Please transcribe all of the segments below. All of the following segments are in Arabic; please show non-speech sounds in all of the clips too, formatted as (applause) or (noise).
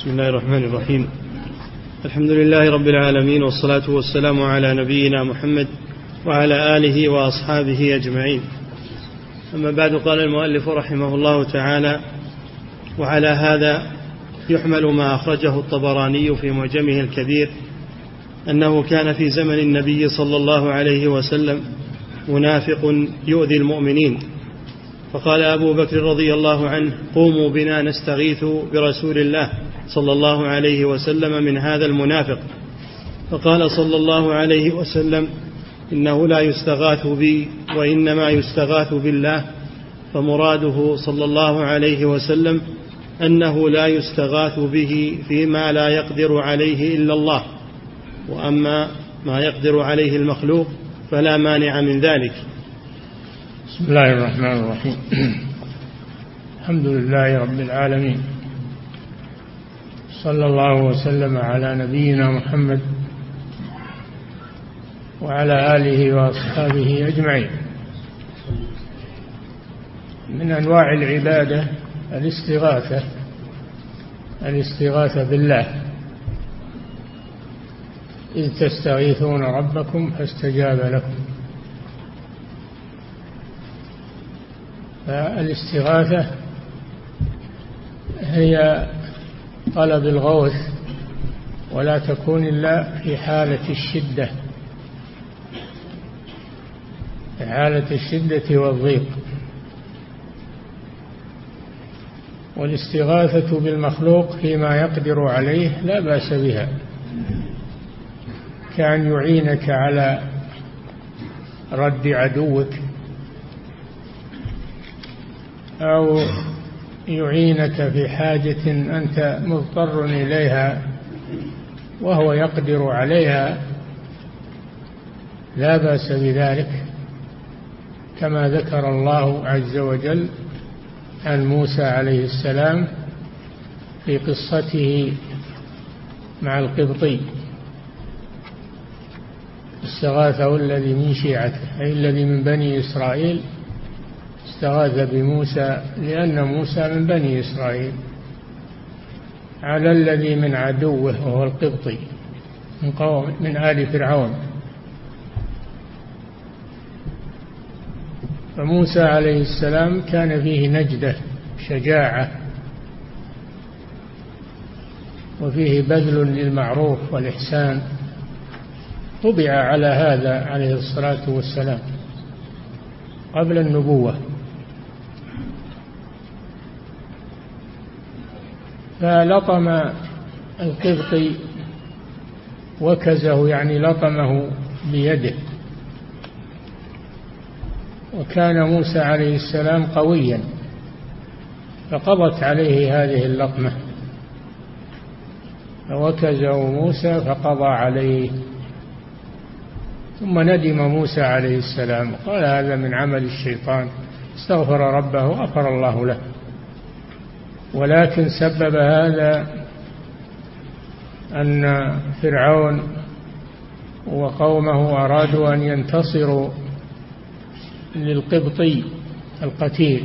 بسم الله الرحمن الرحيم. الحمد لله رب العالمين والصلاة والسلام على نبينا محمد وعلى آله وأصحابه أجمعين. أما بعد قال المؤلف رحمه الله تعالى وعلى هذا يحمل ما أخرجه الطبراني في معجمه الكبير أنه كان في زمن النبي صلى الله عليه وسلم منافق يؤذي المؤمنين. فقال أبو بكر رضي الله عنه قوموا بنا نستغيث برسول الله صلى الله عليه وسلم من هذا المنافق. فقال صلى الله عليه وسلم إنه لا يستغاث بي وإنما يستغاث بالله. فمراده صلى الله عليه وسلم أنه لا يستغاث به فيما لا يقدر عليه إلا الله. وأما ما يقدر عليه المخلوق فلا مانع من ذلك. بسم الله الرحمن الرحيم. (clears throat) الحمد لله رب العالمين. صلى الله وسلم على نبينا محمد وعلى آله وأصحابه أجمعين. من أنواع العبادة الاستغاثة الاستغاثة بالله. إذ تستغيثون ربكم فاستجاب لكم. فالاستغاثة هي طلب الغوث ولا تكون إلا في حالة الشدة. في حالة الشدة والضيق. والاستغاثة بالمخلوق فيما يقدر عليه لا بأس بها. كأن يعينك على رد عدوك أو يعينك في حاجة أنت مضطر إليها وهو يقدر عليها لا بأس بذلك. كما ذكر الله عز وجل عن موسى عليه السلام في قصته مع القبطي استغاثه الذي من شيعته أي الذي من بني إسرائيل استغاث بموسى لأن موسى من بني إسرائيل. على الذي من عدوه وهو القبطي من قوم من آل فرعون. فموسى عليه السلام كان فيه نجدة شجاعة وفيه بذل للمعروف والإحسان. طبع على هذا عليه الصلاة والسلام قبل النبوة. فلطم القبطي وكزه يعني لطمه بيده. وكان موسى عليه السلام قويا فقضت عليه هذه اللطمة. فوكزه موسى فقضى عليه. ثم ندم موسى عليه السلام قال هذا من عمل الشيطان استغفر ربه غفر الله له. ولكن سبب هذا أن فرعون وقومه أرادوا أن ينتصروا للقبطي القتيل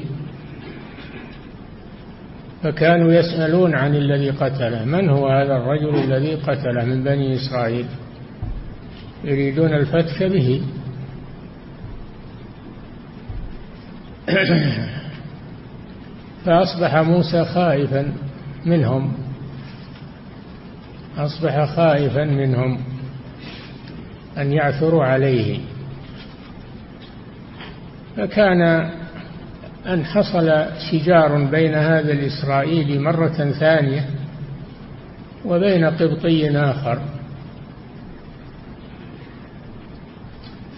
فكانوا يسألون عن الذي قتله من هو هذا الرجل الذي قتله من بني إسرائيل؟ يريدون الفتك به. (clears throat) فأصبح موسى خائفا منهم. أصبح خائفا منهم أن يعثروا عليه. فكان أن حصل شجار بين هذا الإسرائيلي مرة ثانية وبين قبطي آخر.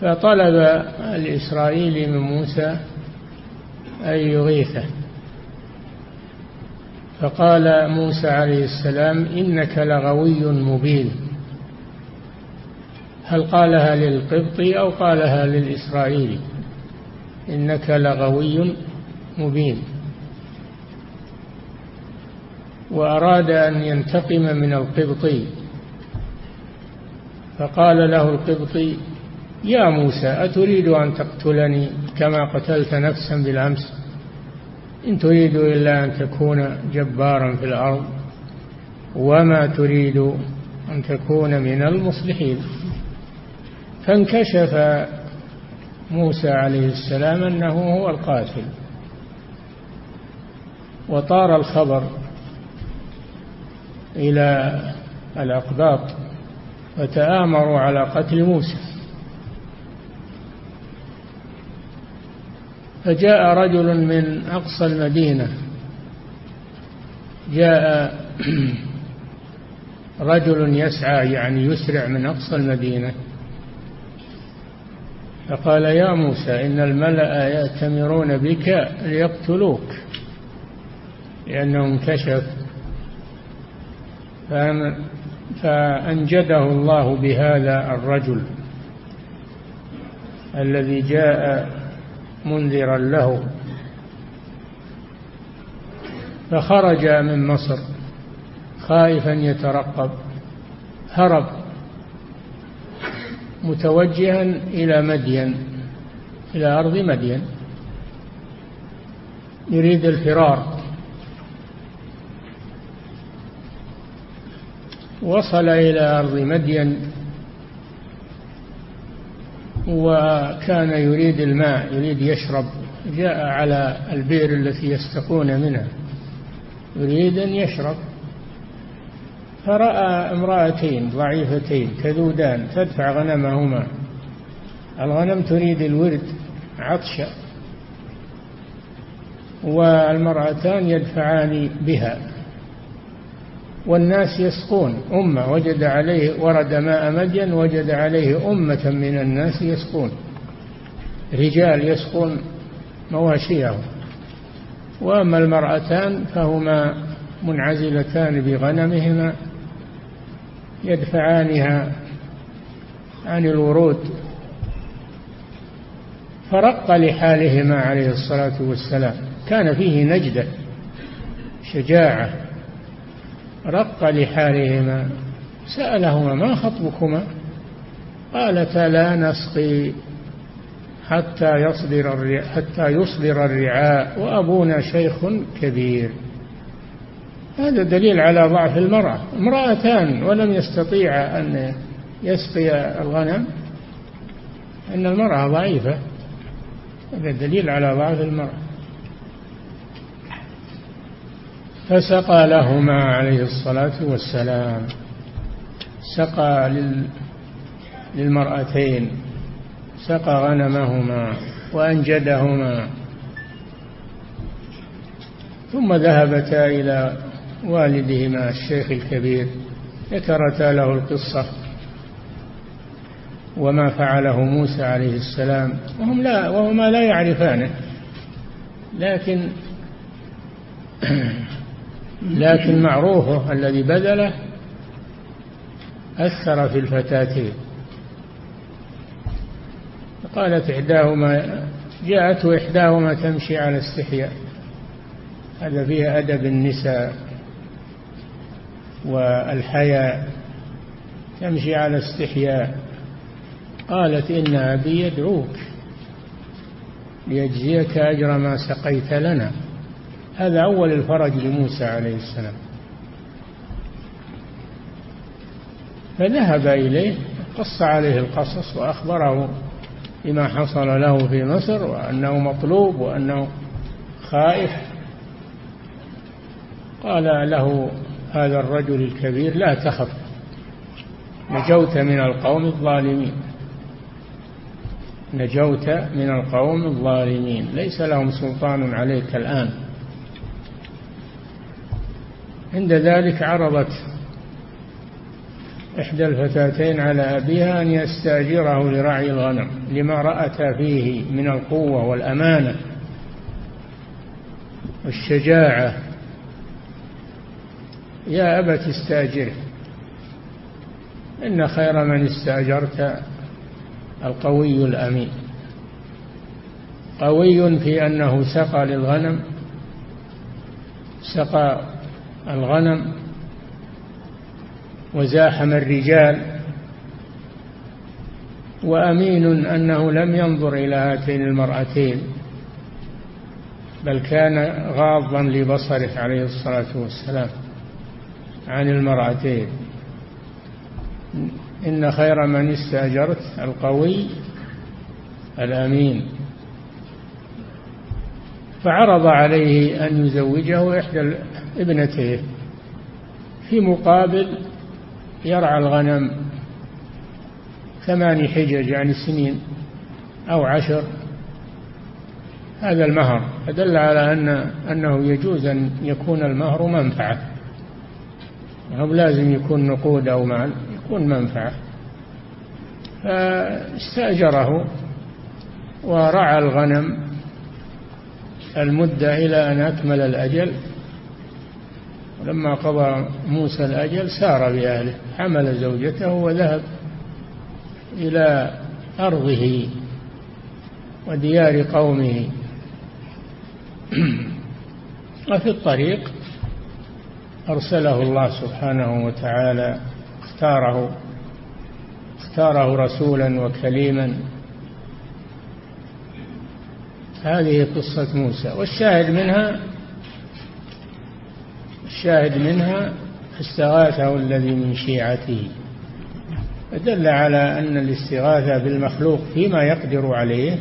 فطلب الإسرائيلي من موسى أن يغيثه. فقال موسى عليه السلام إنك لغوي مبين. هل قالها للقبطي أو قالها للإسرائيلي؟ إنك لغوي مبين. وأراد أن ينتقم من القبطي فقال له القبطي يا موسى أتريد أن تقتلني كما قتلت نفسا بالأمس؟ إن تريد إلا أن تكون جبارا في الأرض وما تريد أن تكون من المصلحين. فانكشف موسى عليه السلام أنه هو القاتل وطار الخبر إلى الأقباط فتآمروا على قتل موسى. فجاء رجل من أقصى المدينة. جاء (clears throat) رجل يسعى يعني يسرع من أقصى المدينة. فقال يا موسى إن الملأ يأتمرون بك ليقتلوك لأنه انكشف فأنجده الله بهذا الرجل الذي جاء منذرا له. فخرج من مصر خائفا يترقب هرب متوجها إلى مدين إلى أرض مدين. يريد الفرار. وصل إلى أرض مدين. وكان يريد الماء يريد يشرب جاء على البئر التي يستقون منها. يريد أن يشرب. فرأى امرأتين ضعيفتين تذودان تدفع غنمهما. الغنم تريد الورد عطشا والمرأتان يدفعان بها. والناس يسقون. أمة وجد عليه ورد ماء مدين وجد عليه أمة من الناس يسقون. رجال يسقون مواشيهم. وأما المرأتان فهما منعزلتان بغنمهما يدفعانها عن الورود. فرق لحالهما عليه الصلاة والسلام. كان فيه نجدة شجاعة رق لحالهما سألهما ما خطبكما؟ قالتا لا نسقي حتى يصدر حتى يصدر الرعاء وأبونا شيخ كبير. هذا دليل على ضعف المرأة. امرأتان ولم يستطيع أن يسقي الغنم؟ أن المرأة ضعيفة. هذا دليل على ضعف المرأة. فسقى لهما عليه الصلاة والسلام. سقى للمرأتين. سقى غنمهما وأنجدهما. ثم ذهبتا إلى والدهما الشيخ الكبير ذكرتا له القصة وما فعله موسى عليه السلام. وهم لا وهما لا يعرفانه. لكن (clears throat) لكن معروفه الذي بذله أثر في الفتاتين. قالت إحداهما جاءته إحداهما تمشي على استحياء. هذا فيه أدب النساء والحياء. تمشي على استحياء. قالت إن أبي يدعوك ليجزيك أجر ما سقيت لنا. هذا أول الفرج لموسى عليه السلام. فذهب إليه قص عليه القصص وأخبره بما حصل له في مصر وأنه مطلوب وأنه خائف. قال له هذا الرجل الكبير لا تخف نجوت من القوم الظالمين. نجوت من القوم الظالمين. ليس لهم سلطان عليك الآن. عند ذلك عرضت إحدى الفتاتين على أبيها أن يستأجره لرعي الغنم لما رأت فيه من القوة والأمانة والشجاعة. يا أبت استأجره إن خير من استأجرت القوي الأمين. قوي في أنه سقى للغنم سقى الغنم وزاحم الرجال وأمين أنه لم ينظر إلى هاتين المرأتين بل كان غاضا لبصره عليه الصلاة والسلام عن المرأتين. إن خير من استأجرت القوي الأمين. فعرض عليه أن يزوجه إحدى ابنتيه في مقابل يرعى الغنم ثماني حجج يعني سنين أو عشر. هذا المهر فدل على أن أنه يجوز أن يكون المهر منفعة. هو لازم يكون نقود أو مال يكون منفعة. فاستأجره ورعى الغنم المدة إلى أن أكمل الأجل. ولما قضى موسى الأجل سار بأهله حمل زوجته وذهب إلى أرضه وديار قومه. (clears throat) وفي الطريق أرسله الله سبحانه وتعالى اختاره اختاره رسولا وكليما. هذه قصة موسى والشاهد منها الشاهد منها استغاثه الذي من شيعته. فدل على أن الاستغاثة بالمخلوق فيما يقدر عليه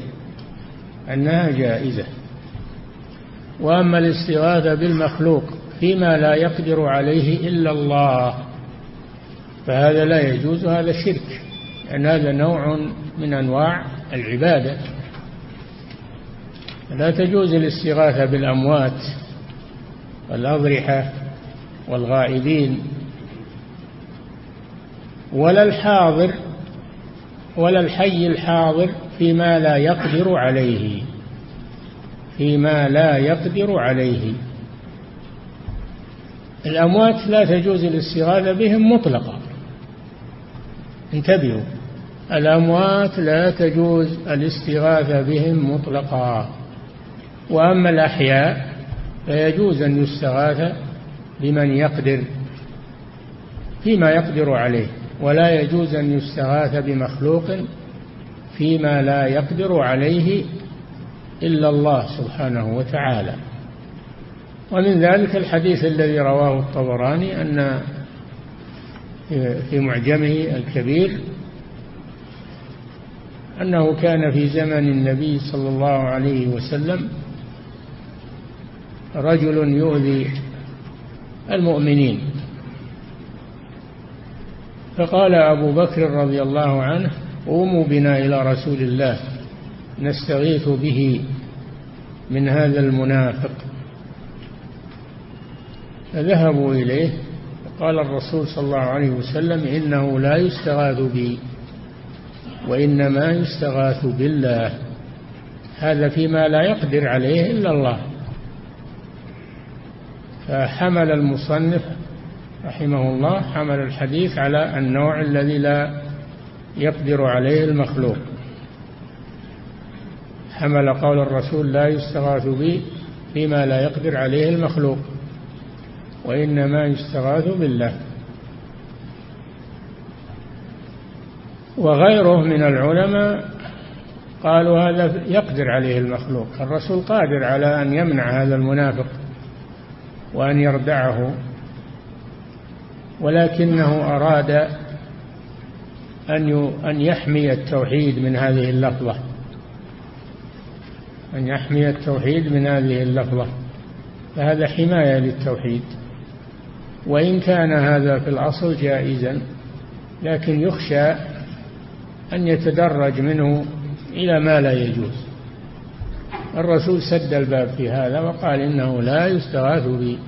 أنها جائزة. وأما الاستغاثة بالمخلوق فيما لا يقدر عليه إلا الله فهذا لا يجوز هذا شرك لأن هذا نوع من أنواع العبادة. لا تجوز الاستغاثة بالأموات والأضرحة والغائبين ولا الحاضر ولا الحي الحاضر فيما لا يقدر عليه فيما لا يقدر عليه. الأموات لا تجوز الاستغاثة بهم مطلقا. انتبهوا الأموات لا تجوز الاستغاثة بهم مطلقا. وأما الأحياء فيجوز أن يستغاث بمن يقدر فيما يقدر عليه ولا يجوز أن يستغاث بمخلوق فيما لا يقدر عليه إلا الله سبحانه وتعالى. ومن ذلك الحديث الذي رواه الطبراني أن في معجمه الكبير أنه كان في زمن النبي صلى الله عليه وسلم رجل يؤذي المؤمنين. فقال أبو بكر رضي الله عنه قوموا بنا إلى رسول الله نستغيث به من هذا المنافق. فذهبوا إليه قال الرسول صلى الله عليه وسلم إنه لا يستغاث بي وإنما يستغاث بالله هذا فيما لا يقدر عليه إلا الله. فحمل المصنف رحمه الله حمل الحديث على النوع الذي لا يقدر عليه المخلوق. حمل قول الرسول لا يستغاث بي فيما لا يقدر عليه المخلوق وإنما يستغاث بالله. وغيره من العلماء قالوا هذا يقدر عليه المخلوق الرسول قادر على أن يمنع هذا المنافق. وأن يردعه ولكنه أراد أن أن يحمي التوحيد من هذه اللفظة. أن يحمي التوحيد من هذه اللفظة. فهذا حماية للتوحيد. وإن كان هذا في الأصل جائزا لكن يخشى أن يتدرج منه إلى ما لا يجوز. الرسول سد الباب في هذا وقال إنه لا يستغاث بي.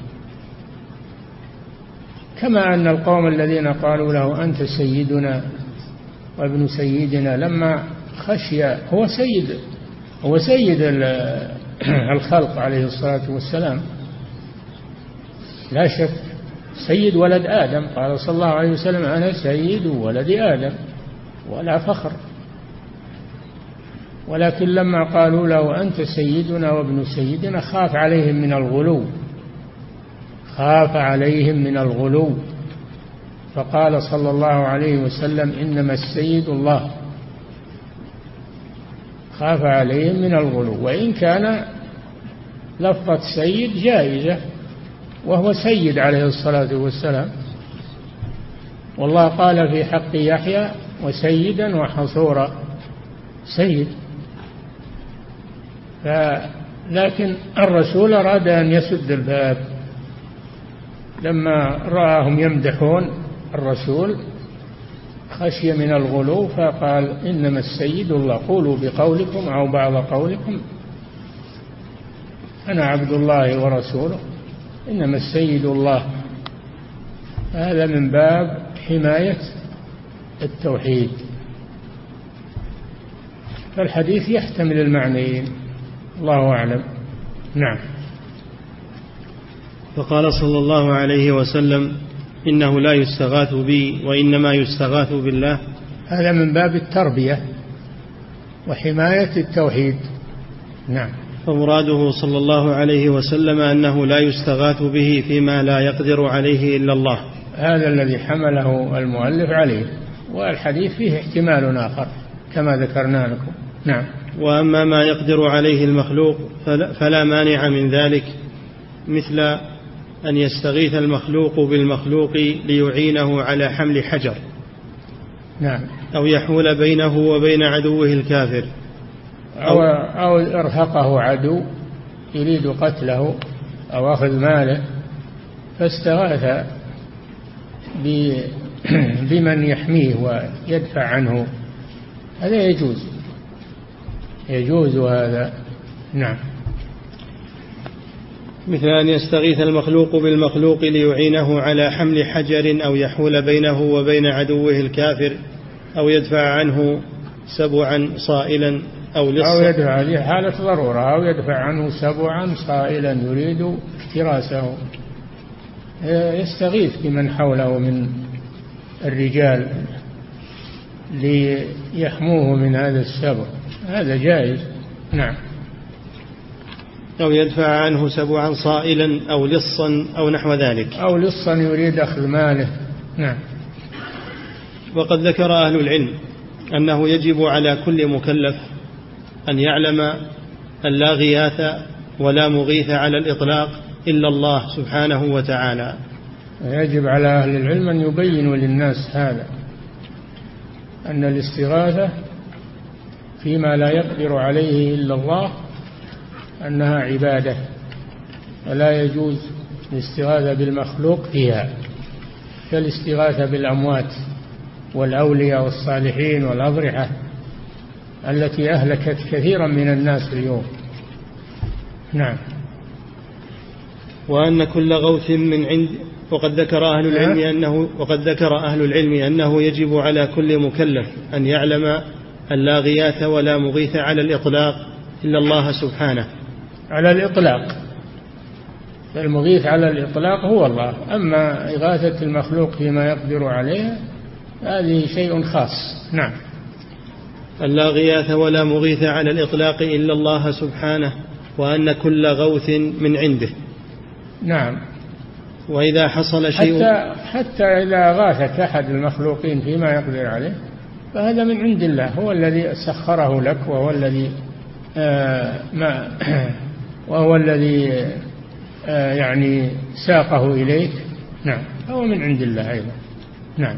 كما أن القوم الذين قالوا له أنت سيدنا وابن سيدنا لما خشي هو سيد هو سيد (clears throat) الخلق عليه الصلاة والسلام. لا شك سيد ولد آدم. قال صلى الله عليه وسلم أنا سيد ولد آدم ولا فخر. ولكن لما قالوا له أنت سيدنا وابن سيدنا خاف عليهم من الغلو. خاف عليهم من الغلو. فقال صلى الله عليه وسلم إنما السيد الله. خاف عليهم من الغلو. وإن كان لفظة سيد جائزة وهو سيد عليه الصلاة والسلام. والله قال في حق يحيى وسيدا وحصورا سيد. لكن الرسول أراد أن يسد الباب. لما رآهم يمدحون الرسول خشي من الغلو فقال إنما السيد الله قولوا بقولكم أو بعض قولكم. أنا عبد الله ورسوله إنما السيد الله. هذا من باب حماية التوحيد. فالحديث يحتمل المعنيين. الله أعلم. نعم. فقال صلى الله عليه وسلم إنه لا يستغاث بي وإنما يستغاث بالله. هذا من باب التربية وحماية التوحيد. نعم. فمراده صلى الله عليه وسلم أنه لا يستغاث به فيما لا يقدر عليه إلا الله. هذا الذي حمله المؤلف عليه والحديث فيه احتمال آخر كما ذكرنا لكم. نعم. وأما ما يقدر عليه المخلوق فلا مانع من ذلك مثل أن يستغيث المخلوق بالمخلوق ليعينه على حمل حجر. نعم. أو يحول بينه وبين عدوه الكافر. أو, أو أرهقه عدو يريد قتله أو أخذ ماله فاستغاث بمن يحميه ويدفع عنه. هذا يجوز. يجوز هذا. نعم. مثل أن يستغيث المخلوق بالمخلوق ليعينه على حمل حجر أو يحول بينه وبين عدوه الكافر أو يدفع عنه سبعا صائلا أو لصا أو يدفع هذه حالة ضرورة أو يدفع عنه سبعا صائلا يريد افتراسه يستغيث بمن حوله من الرجال ليحموه من هذا السبع. هذا جائز. نعم. أو يدفع عنه سبعا صائلا أو لصا أو نحو ذلك. أو لصا يريد أخذ ماله. نعم. وقد ذكر أهل العلم أنه يجب على كل مكلف أن يعلم أن لا غياث ولا مغيث على الإطلاق إلا الله سبحانه وتعالى. يجب على أهل العلم أن يبينوا للناس هذا أن الاستغاثة فيما لا يقدر عليه إلا الله أنها عبادة ولا يجوز الاستغاثة بالمخلوق فيها كالاستغاثة بالأموات والأولياء والصالحين والأضرحة التي أهلكت كثيرا من الناس اليوم. نعم. وأن كل غوث من عند وقد ذكر أهل العلم أنه وقد ذكر أهل العلم أنه يجب على كل مكلف أن يعلم أن لا غياث ولا مغيث على الإطلاق إلا الله سبحانه. على الإطلاق. المغيث على الإطلاق هو الله. أما إغاثة المخلوق فيما يقدر عليه هذه شيء خاص. نعم. أن لا غياث ولا مغيث على الإطلاق إلا الله سبحانه وأن كل غوث من عنده. نعم. وإذا حصل شيء حتى, حتى إذا غاثك أحد المخلوقين فيما يقدر عليه فهذا من عند الله هو الذي سخره لك وهو الذي آه ما (clears throat) وهو الذي آه يعني ساقه إليك. نعم هو من عند الله أيضا. نعم.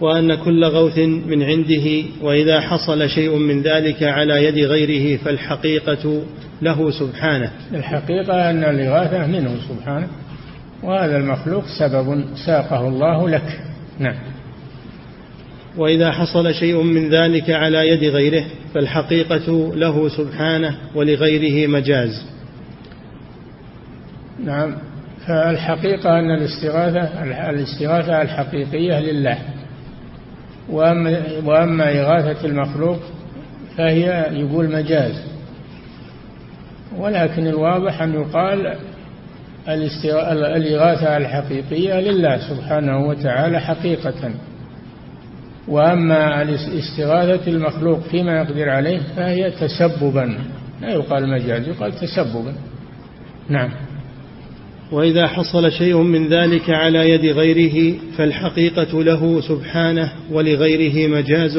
وأن كل غوث من عنده وإذا حصل شيء من ذلك على يد غيره فالحقيقة له سبحانه. الحقيقة أن الإغاثة منه سبحانه وهذا المخلوق سبب ساقه الله لك. نعم. وإذا حصل شيء من ذلك على يد غيره فالحقيقة له سبحانه ولغيره مجاز. نعم. فالحقيقة أن الاستغاثة الاستغاثة الحقيقية لله. وأما, وأما إغاثة المخلوق فهي يقول مجاز. ولكن الواضح أن يقال الإغاثة الحقيقية لله سبحانه وتعالى حقيقة. وأما استغاثة المخلوق فيما يقدر عليه فهي تسببا. لا يقال مجاز يقال تسببا. نعم. وإذا حصل شيء من ذلك على يد غيره فالحقيقة له سبحانه ولغيره مجاز.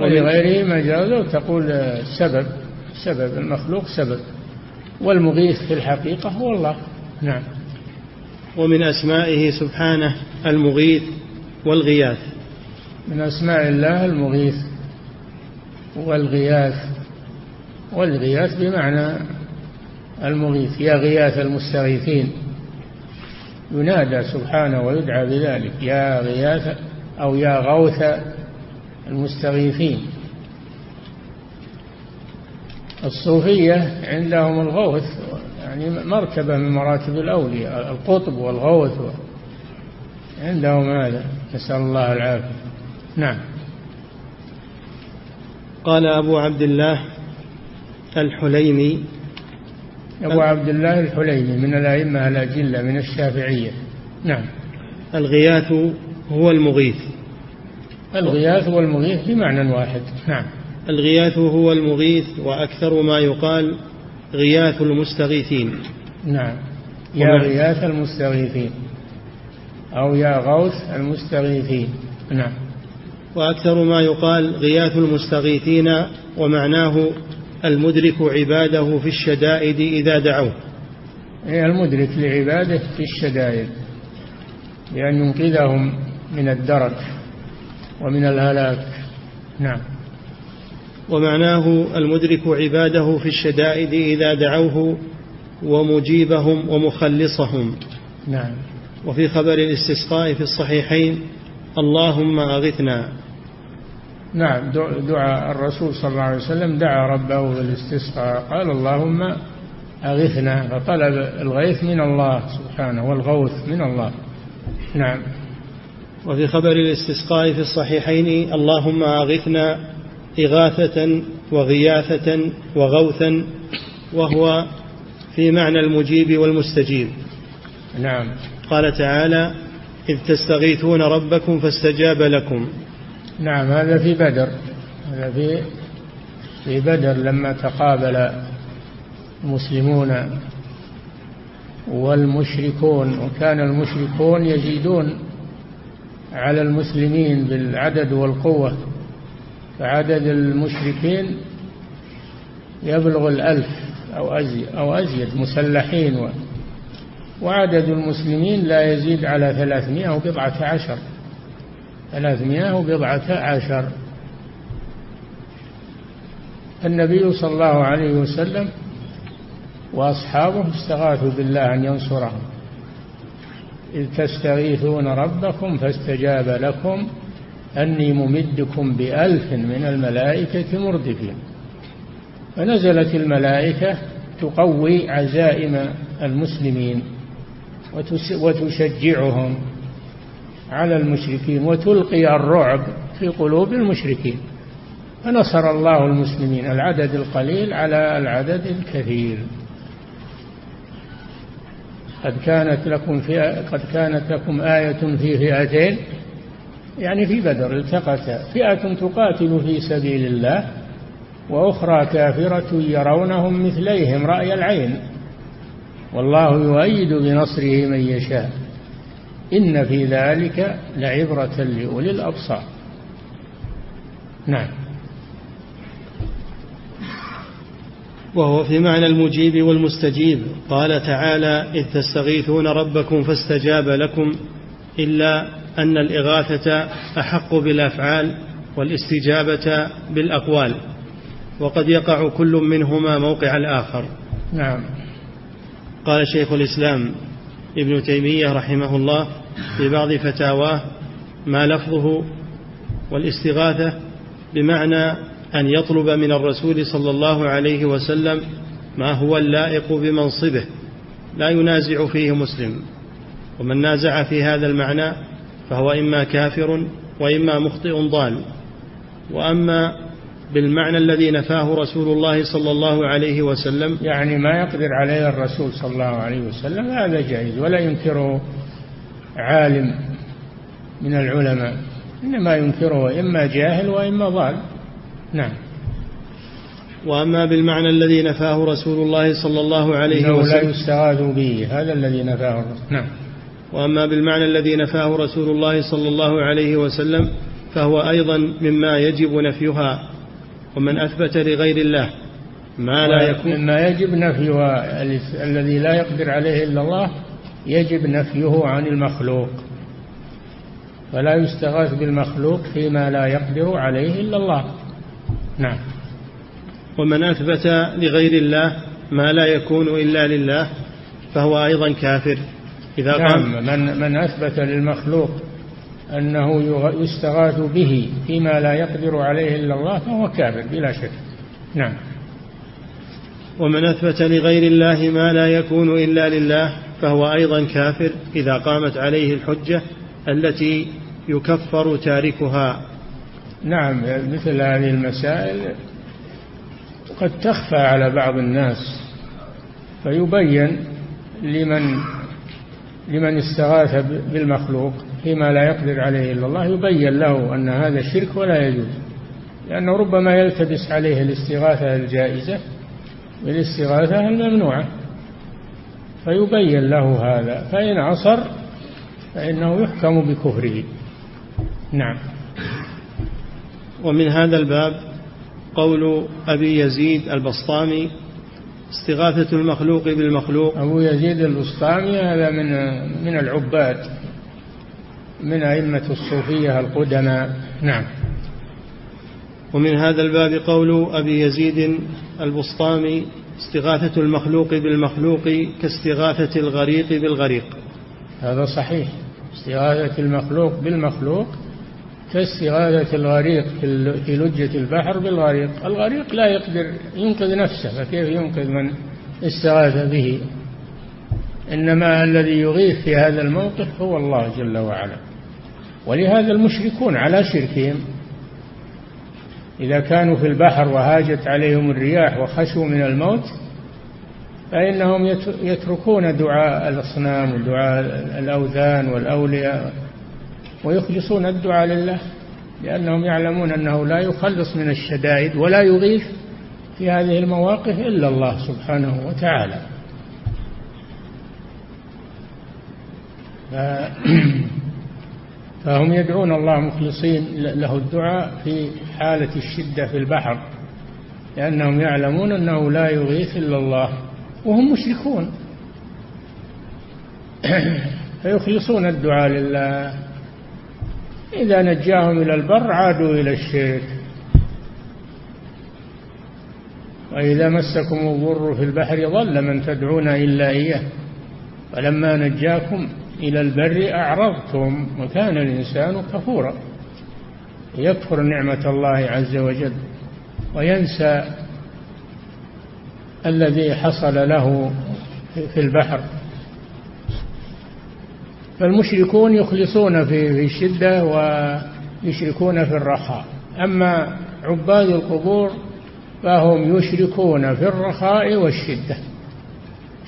ولغيره مجاز تقول سبب سبب المخلوق سبب. والمغيث في الحقيقة هو الله. نعم. ومن أسمائه سبحانه المغيث والغياث. من أسماء الله المغيث والغياث والغياث بمعنى المغيث يا غياث المستغيثين. ينادى سبحانه ويدعى بذلك يا غياث أو يا غوث المستغيثين. الصوفية عندهم الغوث يعني مرتبة من مراتب الأولياء القطب والغوث. عندهم هذا نسأل الله العافية. نعم. قال أبو عبد الله الحليمي أبو عبد الله الحليمي من الأئمة الأجلة من الشافعية. نعم. الغياث هو المغيث. الغياث والمغيث بمعنى واحد. نعم. الغياث هو المغيث وأكثر ما يقال غياث المستغيثين. نعم. يا غياث المستغيثين أو يا غوث المستغيثين. نعم. وأكثر ما يقال غياث المستغيثين ومعناه المدرك عباده في الشدائد إذا دعوه. هي المدرك لعباده في الشدائد بأن ينقذهم من الدرك ومن الهلاك. نعم. ومعناه المدرك عباده في الشدائد إذا دعوه ومجيبهم ومخلصهم. نعم. وفي خبر الاستسقاء في الصحيحين اللهم أغثنا. نعم دعاء الرسول صلى الله عليه وسلم دعا ربه بالاستسقاء قال اللهم أغثنا. فطلب الغيث من الله سبحانه والغوث من الله. نعم. وفي خبر الاستسقاء في الصحيحين اللهم أغثنا إغاثة وغياثة وغوثا وهو في معنى المجيب والمستجيب. نعم. قال تعالى إذ تستغيثون ربكم فاستجاب لكم. نعم هذا في بدر هذا في في بدر لما تقابل المسلمون والمشركون وكان المشركون يزيدون على المسلمين بالعدد والقوة. فعدد المشركين يبلغ الألف أو أزيد, أو أزيد مسلحين وعدد المسلمين لا يزيد على ثلاثمائة وبضعة عشر. ثلاثمائة وبضعة عشر. النبي صلى الله عليه وسلم وأصحابه استغاثوا بالله أن ينصرهم. إذ تستغيثون ربكم فاستجاب لكم أني ممدكم بألف من الملائكة مردفين. فنزلت الملائكة تقوي عزائم المسلمين وتشجعهم على المشركين وتلقي الرعب في قلوب المشركين. فنصر الله المسلمين العدد القليل على العدد الكثير. قد كانت لكم فئة قد كانت لكم آية في فئتين. يعني في بدر التقتا فئة تقاتل في سبيل الله وأخرى كافرة يرونهم مثليهم رأي العين. والله يؤيد بنصره من يشاء. إن في ذلك لعبرة لأولي الأبصار. نعم. وهو في معنى المجيب والمستجيب. قال تعالى إذ تستغيثون ربكم فاستجاب لكم إلا أن الإغاثة أحق بالأفعال والاستجابة بالأقوال. وقد يقع كل منهما موقع الآخر. نعم. قال شيخ الإسلام ابن تيمية رحمه الله في بعض فتاواه ما لفظه والاستغاثة بمعنى أن يطلب من الرسول صلى الله عليه وسلم ما هو اللائق بمنصبه. لا ينازع فيه مسلم. ومن نازع في هذا المعنى فهو إما كافر وإما مخطئ ضال. وأما بالمعنى الذي نفاه رسول الله صلى الله عليه وسلم. يعني ما يقدر عليه الرسول صلى الله عليه وسلم هذا جائز ولا ينكره عالم من العلماء. إنما ينكره إما جاهل وإما ضال. نعم. وأما بالمعنى الذي نفاه رسول الله صلى الله عليه وسلم لا يستغاث به هذا الذي نفاه نعم. وأما بالمعنى الذي نفاه رسول الله صلى الله عليه وسلم فهو أيضا مما يجب نفيها. ومن أثبت لغير الله ما لا يكون. مما يجب نفيها الذي لا يقدر عليه إلا الله يجب نفيه عن المخلوق. فلا يستغاث بالمخلوق فيما لا يقدر عليه إلا الله. نعم. ومن أثبت لغير الله ما لا يكون إلا لله فهو أيضا كافر. إذا نعم. قام من, من أثبت للمخلوق أنه يستغاث به فيما لا يقدر عليه إلا الله فهو كافر بلا شك. نعم. ومن أثبت لغير الله ما لا يكون إلا لله فهو أيضا كافر إذا قامت عليه الحجة التي يكفر تاركها. نعم مثل هذه المسائل قد تخفى على بعض الناس فيبين لمن لمن استغاث بالمخلوق. فيما لا يقدر عليه إلا الله يبين له أن هذا شرك ولا يجوز. لأنه ربما يلتبس عليه الاستغاثة الجائزة بالاستغاثه الممنوعة. فيبين له هذا فإن عصر فإنه يحكم بكفره. نعم. ومن هذا الباب قول أبي يزيد البسطامي استغاثة المخلوق بالمخلوق. أبو يزيد البسطامي هذا من من العباد. من أئمة الصوفية القدماء. نعم. ومن هذا الباب قول أبي يزيد البسطامي استغاثة المخلوق بالمخلوق كاستغاثة الغريق بالغريق. هذا صحيح. استغاثة المخلوق بالمخلوق كاستغاثة الغريق في لجة البحر بالغريق. الغريق لا يقدر ينقذ نفسه فكيف ينقذ من استغاث به؟ إنما الذي يغيث في هذا الموقف هو الله جل وعلا. ولهذا المشركون على شركهم. إذا كانوا في البحر وهاجت عليهم الرياح وخشوا من الموت فإنهم يتركون دعاء الأصنام ودعاء الأوثان والأولياء ويخلصون الدعاء لله لأنهم يعلمون أنه لا يخلص من الشدائد ولا يغيث في هذه المواقف إلا الله سبحانه وتعالى. (clears throat) فهم يدعون الله مخلصين له الدعاء في حالة الشدة في البحر لأنهم يعلمون أنه لا يغيث إلا الله وهم مشركون. (clears throat) فيخلصون الدعاء لله. إذا نجاهم إلى البر عادوا إلى الشرك. وإذا مسكم الضر في البحر ضل من تدعون إلا إياه. فلما نجاكم إلى البر أعرضتم وكان الإنسان كفورا. يكفر نعمة الله عز وجل وينسى الذي حصل له في البحر. فالمشركون يخلصون في الشدة ويشركون في الرخاء. أما عباد القبور فهم يشركون في الرخاء والشدة.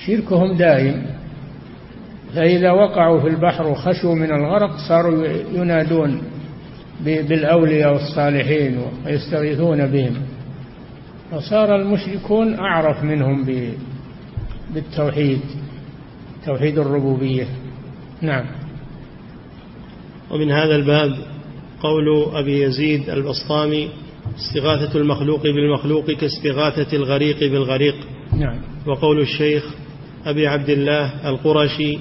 شركهم دائم. فإذا وقعوا في البحر وخشوا من الغرق صاروا ينادون بالأولياء والصالحين ويستغيثون بهم. فصار المشركون أعرف منهم بالتوحيد توحيد الربوبية. نعم. ومن هذا الباب قول أبي يزيد البسطامي استغاثة المخلوق بالمخلوق كاستغاثة الغريق بالغريق. نعم. وقول الشيخ أبي عبد الله القرشي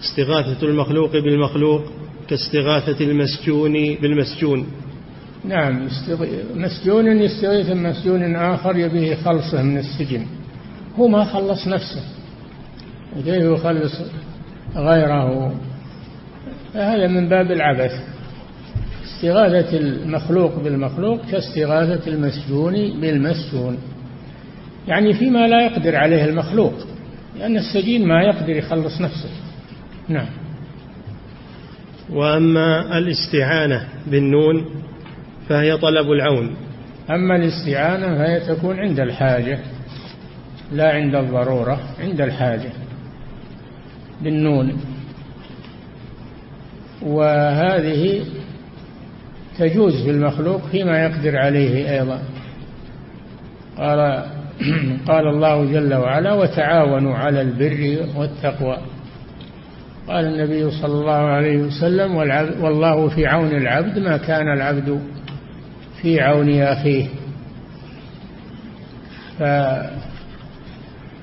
استغاثة المخلوق بالمخلوق كاستغاثة المسجون بالمسجون. نعم مسجون يستغيث مسجون آخر يبيه خلصه من السجن. هو ما خلص نفسه. وكيف يخلص غيره؟ فهذا من باب العبث. استغاثة المخلوق بالمخلوق كاستغاثة المسجون بالمسجون. يعني فيما لا يقدر عليه المخلوق لأن السجين ما يقدر يخلص نفسه. نعم. وأما الاستعانة بالنون فهي طلب العون. أما الاستعانة فهي تكون عند الحاجة لا عند الضرورة عند الحاجة بالنون. وهذه تجوز في المخلوق فيما يقدر عليه أيضا. قال (clears throat) قال الله جل وعلا وتعاونوا على البر والتقوى قال النبي صلى الله عليه وسلم والله في عون العبد ما كان العبد في عون أخيه.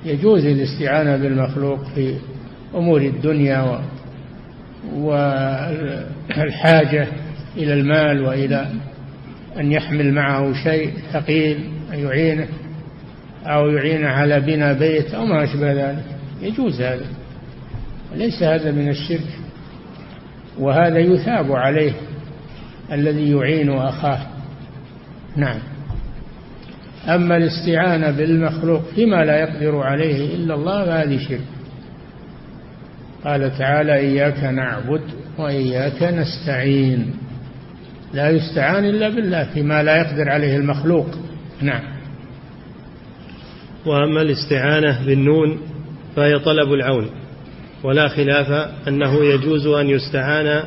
فيجوز الاستعانة بالمخلوق في أمور الدنيا والحاجة إلى المال وإلى أن يحمل معه شيء ثقيل يعينه أو يعينه على بناء بيت أو ما أشبه ذلك. يجوز هذا. ليس هذا من الشرك وهذا يثاب عليه الذي يعين أخاه. نعم. أما الاستعانة بالمخلوق فيما لا يقدر عليه إلا الله فهذه شرك. قال تعالى إياك نعبد وإياك نستعين. لا يستعان إلا بالله فيما لا يقدر عليه المخلوق. نعم. وأما الاستعانة بالنون فهي طلب العون. ولا خلاف أنه يجوز أن يستعان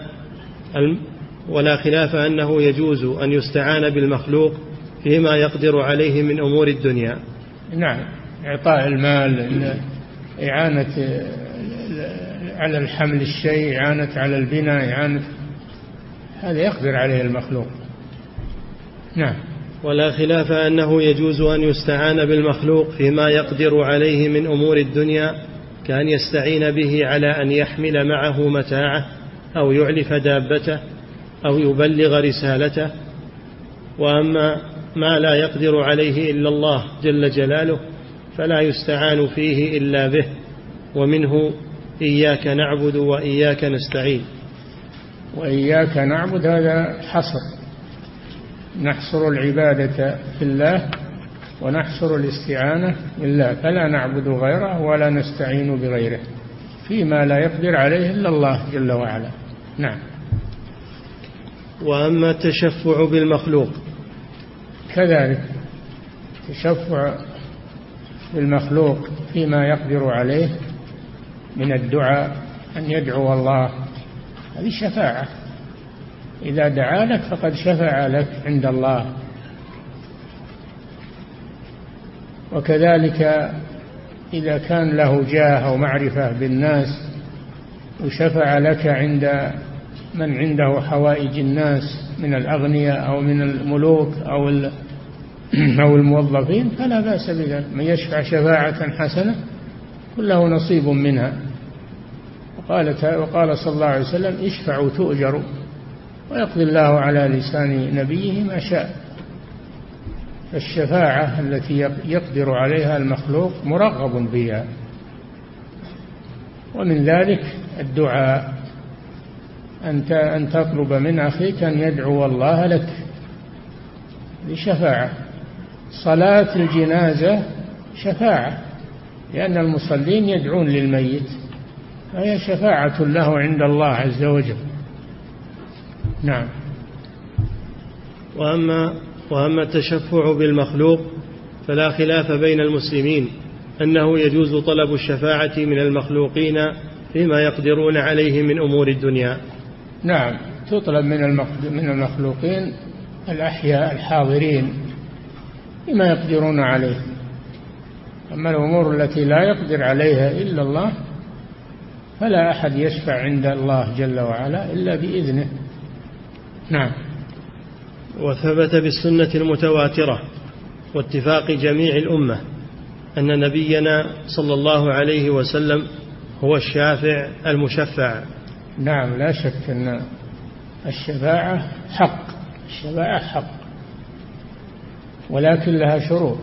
ولا خلاف أنه يجوز أن يستعان بالمخلوق فيما يقدر عليه من أمور الدنيا. نعم. إعطاء المال إعانة على الحمل الشيء إعانة على البناء إعانة هذا يقدر عليه المخلوق. نعم. ولا خلاف أنه يجوز أن يستعان بالمخلوق فيما يقدر عليه من أمور الدنيا كأن يستعين به على أن يحمل معه متاعه أو يعلف دابته أو يبلغ رسالته. وأما ما لا يقدر عليه إلا الله جل جلاله فلا يستعان فيه إلا به ومنه إياك نعبد وإياك نستعين. وإياك نعبد هذا حصر. نحصر العبادة في الله ونحصر الاستعانة بالله فلا نعبد غيره ولا نستعين بغيره فيما لا يقدر عليه إلا الله جل وعلا. نعم. وأما التشفع بالمخلوق كذلك تشفع بالمخلوق فيما يقدر عليه من الدعاء أن يدعو الله. هذه شفاعة. إذا دعا لك فقد شفع لك عند الله. وكذلك إذا كان له جاه أو معرفة بالناس وشفع لك عند من عنده حوائج الناس من الأغنياء أو من الملوك أو (clears throat) أو الموظفين فلا بأس بذلك. من يشفع شفاعة حسنة كله نصيب منها. وقال وقال صلى الله عليه وسلم اشفعوا تؤجروا ويقضي الله على لسان نبيه ما شاء. الشفاعة التي يقدر عليها المخلوق مرغب بها. ومن ذلك الدعاء. أنت أن تطلب من أخيك أن يدعو الله لك بشفاعة صلاة الجنازة شفاعة لأن المصلين يدعون للميت. فهي شفاعة له عند الله عز وجل. نعم. وأما وأما التشفع بالمخلوق فلا خلاف بين المسلمين أنه يجوز طلب الشفاعة من المخلوقين فيما يقدرون عليه من أمور الدنيا. نعم تطلب من من المخلوقين الأحياء الحاضرين فيما يقدرون عليه. أما الأمور التي لا يقدر عليها إلا الله فلا أحد يشفع عند الله جل وعلا إلا بإذنه. نعم. وثبت بالسنة المتواترة واتفاق جميع الأمة أن نبينا صلى الله عليه وسلم هو الشافع المشفع. نعم لا شك أن الشفاعة حق الشفاعة حق ولكن لها شروط.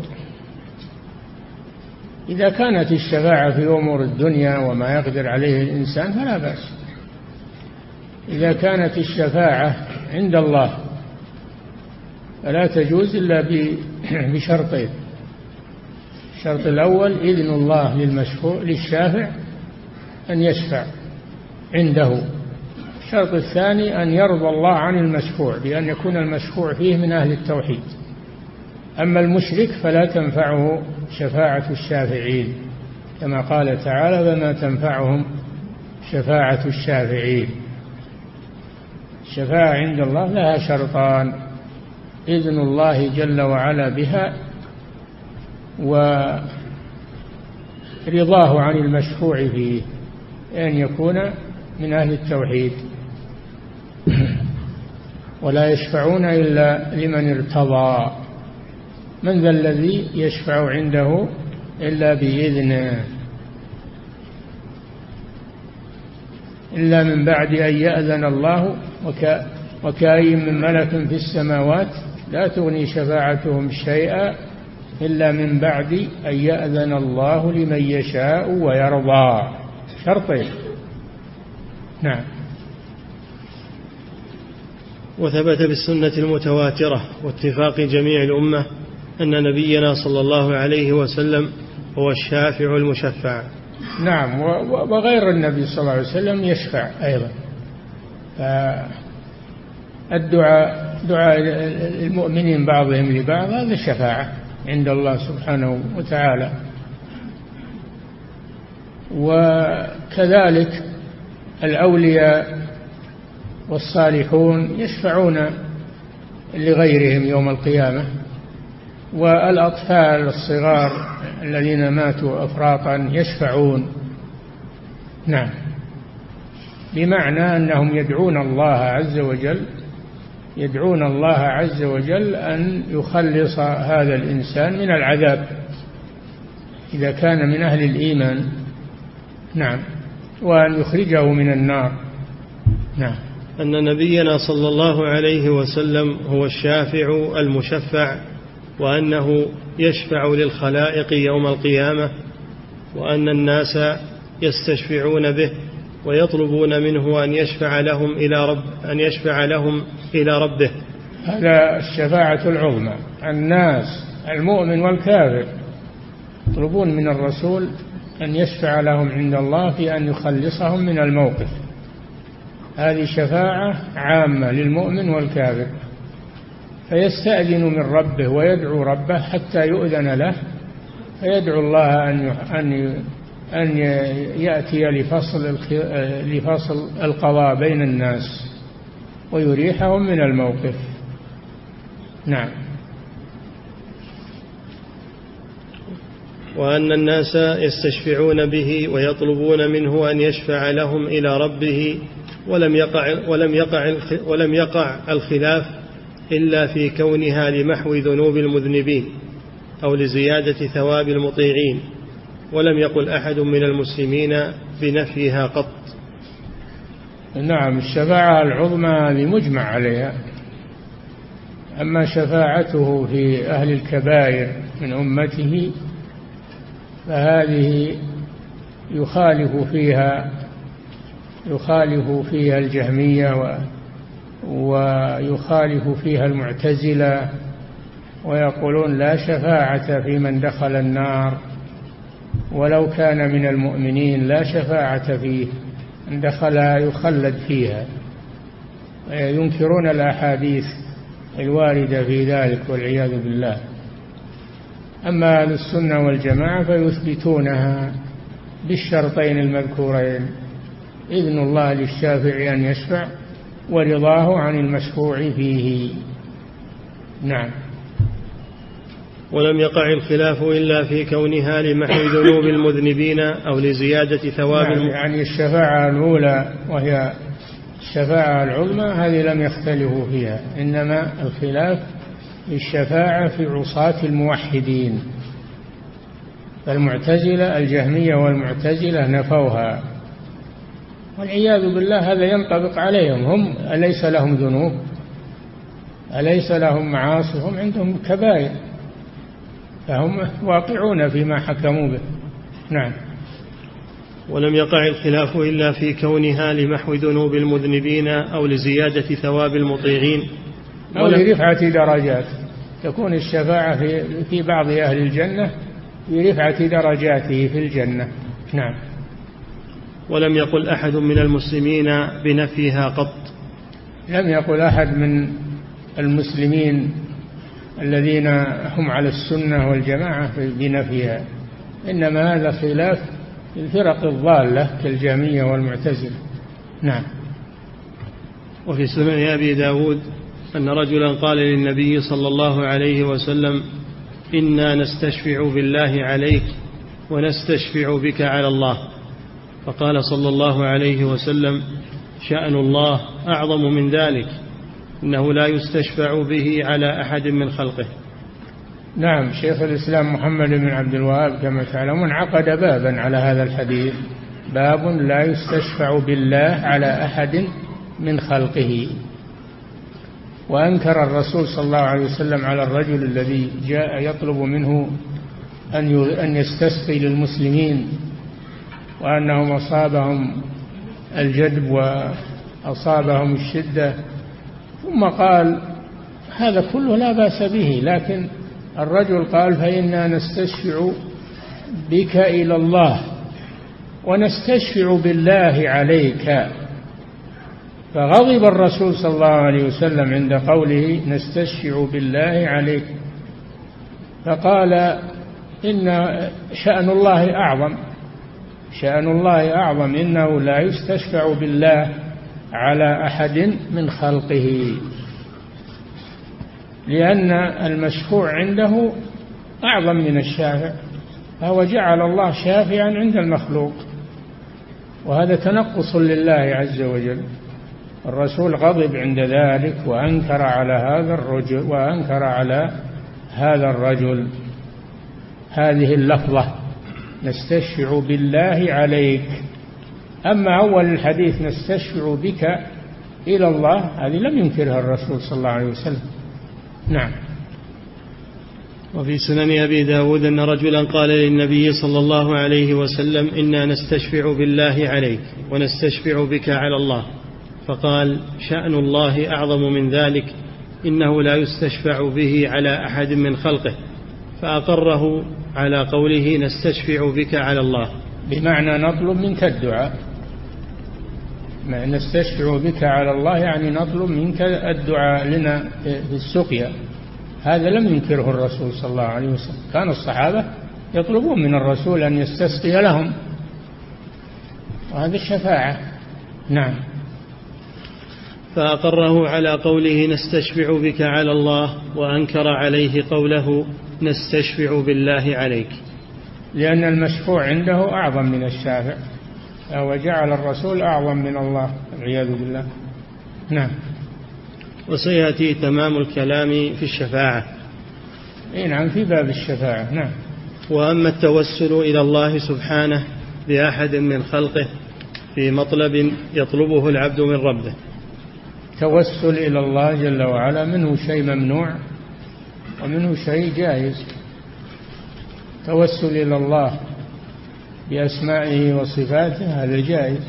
إذا كانت الشفاعة في أمور الدنيا وما يقدر عليه الإنسان فلا بأس. إذا كانت الشفاعة عند الله فلا تجوز إلا (clears throat) بشرطين. الشرط الأول إذن الله للمشفوع للشافع أن يشفع عنده. الشرط الثاني أن يرضى الله عن المشفوع بأن يكون المشفوع فيه من أهل التوحيد. أما المشرك فلا تنفعه شفاعة الشافعين. كما قال تعالى فما تنفعهم شفاعة الشافعين. الشفاعة عند الله لها شرطان. إذن الله جل وعلا بها ورضاه عن المشفوع فيه أن يكون من أهل التوحيد. (clears throat) ولا يشفعون إلا لمن ارتضى. من ذا الذي يشفع عنده إلا بإذنه؟ إلا من بعد أن يأذن الله وك وكأي من ملك في السماوات لا تغني شفاعتهم شيئا إلا من بعد أن يأذن الله لمن يشاء ويرضى. شرطين نعم. وثبت بالسنة المتواترة واتفاق جميع الأمة أن نبينا صلى الله عليه وسلم هو الشافع المشفع. نعم وغير النبي صلى الله عليه وسلم يشفع أيضا. الدعاء دعاء المؤمنين بعضهم لبعض هذا شفاعة عند الله سبحانه وتعالى. وكذلك الأولياء والصالحون يشفعون لغيرهم يوم القيامة. والأطفال الصغار الذين ماتوا أفراطا يشفعون. نعم. بمعنى أنهم يدعون الله عز وجل يدعون الله عز وجل أن يخلص هذا الإنسان من العذاب. إذا كان من أهل الإيمان. نعم. وأن يخرجه من النار. نعم. أن نبينا صلى الله عليه وسلم هو الشافع المشفع وأنه يشفع للخلائق يوم القيامة وأن الناس يستشفعون به. ويطلبون منه أن يشفع لهم إلى رب أن يشفع لهم إلى ربه. هذا الشفاعة العظمى. الناس المؤمن والكافر يطلبون من الرسول أن يشفع لهم عند الله في أن يخلصهم من الموقف. هذه شفاعة عامة للمؤمن والكافر. فيستأذن من ربه ويدعو ربه حتى يؤذن له فيدعو الله أن أن أن يأتي لفصل لفصل القضاء بين الناس ويريحهم من الموقف. نعم. وأن الناس يستشفعون به ويطلبون منه أن يشفع لهم إلى ربه ولم يقع ولم يقع ولم يقع الخلاف إلا في كونها لمحو ذنوب المذنبين أو لزيادة ثواب المطيعين. ولم يقل أحد من المسلمين بنفيها قط. نعم الشفاعة العظمى هذه مجمع عليها. أما شفاعته في أهل الكبائر من أمته فهذه يخالف فيها يخالف فيها الجهمية و ويخالف فيها المعتزلة ويقولون لا شفاعة في من دخل النار. ولو كان من المؤمنين لا شفاعة فيه من دخل يخلد فيها. ينكرون الأحاديث الواردة في ذلك والعياذ بالله. أما أهل السنة والجماعة فيثبتونها بالشرطين المذكورين إذن الله للشافع أن يشفع ورضاه عن المشفوع فيه. نعم. ولم يقع الخلاف إلا في كونها لمحو ذنوب المذنبين أو لزيادة ثواب يعني, يعني الشفاعة الأولى وهي الشفاعة العظمى هذه لم يختلفوا فيها إنما الخلاف الشفاعة في عصاة الموحدين. فالمعتزلة الجهمية والمعتزلة نفوها. والعياذ بالله هذا ينطبق عليهم هم أليس لهم ذنوب؟ أليس لهم معاصي؟ هم عندهم كبائر. فهم واقعون فيما حكموا به. نعم. ولم يقع الخلاف إلا في كونها لمحو ذنوب المذنبين أو لزيادة ثواب المطيعين. أو لرفعة درجات. تكون الشفاعة في, في بعض أهل الجنة لرفعة درجاته في الجنة. نعم. ولم يقل أحد من المسلمين بنفيها قط. لم يقل أحد من المسلمين الذين هم على السنة والجماعة بنفيها. إنما هذا خلاف الفرق الضالة كالجامية والمعتزلة. نعم. وفي سنن أبي داود أن رجلا قال للنبي صلى الله عليه وسلم إنا نستشفع بالله عليك ونستشفع بك على الله. فقال صلى الله عليه وسلم شأن الله أعظم من ذلك. إنه لا يستشفع به على أحد من خلقه. نعم شيخ الإسلام محمد بن عبد الوهاب كما تعلمون عقد بابا على هذا الحديث. باب لا يستشفع بالله على أحد من خلقه. وأنكر الرسول صلى الله عليه وسلم على الرجل الذي جاء يطلب منه أن أن يستسقي للمسلمين وأنهم أصابهم الجدب وأصابهم الشدة. ثم قال هذا كله لا بأس به لكن الرجل قال فإنا نستشفع بك إلى الله ونستشفع بالله عليك. فغضب الرسول صلى الله عليه وسلم عند قوله نستشفع بالله عليك. فقال إن شأن الله أعظم شأن الله أعظم إنه لا يستشفع بالله على أحد من خلقه. لأن المشفوع عنده أعظم من الشافع فهو جعل الله شافعا عند المخلوق. وهذا تنقص لله عز وجل. الرسول غضب عند ذلك وأنكر على هذا الرجل وأنكر على هذا الرجل. هذه اللفظة نستشفع بالله عليك. أما أول الحديث نستشفع بك إلى الله هذه لم ينكرها الرسول صلى الله عليه وسلم. نعم. وفي سنن أبي داود أن رجلا قال للنبي صلى الله عليه وسلم إنا نستشفع بالله عليك ونستشفع بك على الله. فقال شأن الله أعظم من ذلك إنه لا يستشفع به على أحد من خلقه. فأقره على قوله نستشفع بك على الله. بمعنى نطلب منك الدعاء. نستشفع بك على الله يعني نطلب منك الدعاء لنا في السقيا. هذا لم ينكره الرسول صلى الله عليه وسلم. كان الصحابة يطلبون من الرسول أن يستسقي لهم. وهذه الشفاعة. نعم. فأقره على قوله نستشفع بك على الله وأنكر عليه قوله نستشفع بالله عليك. لأن المشفوع عنده أعظم من الشافع. وجعل الرسول أعظم من الله والعياذ بالله. نعم. وسيأتي تمام الكلام في الشفاعة. اي نعم في باب الشفاعة نعم. وأما التوسل إلى الله سبحانه بأحد من خلقه في مطلب يطلبه العبد من ربه. توسل إلى الله جل وعلا منه شيء ممنوع ومنه شيء جائز. توسل إلى الله بأسمائه وصفاته هذا جائز.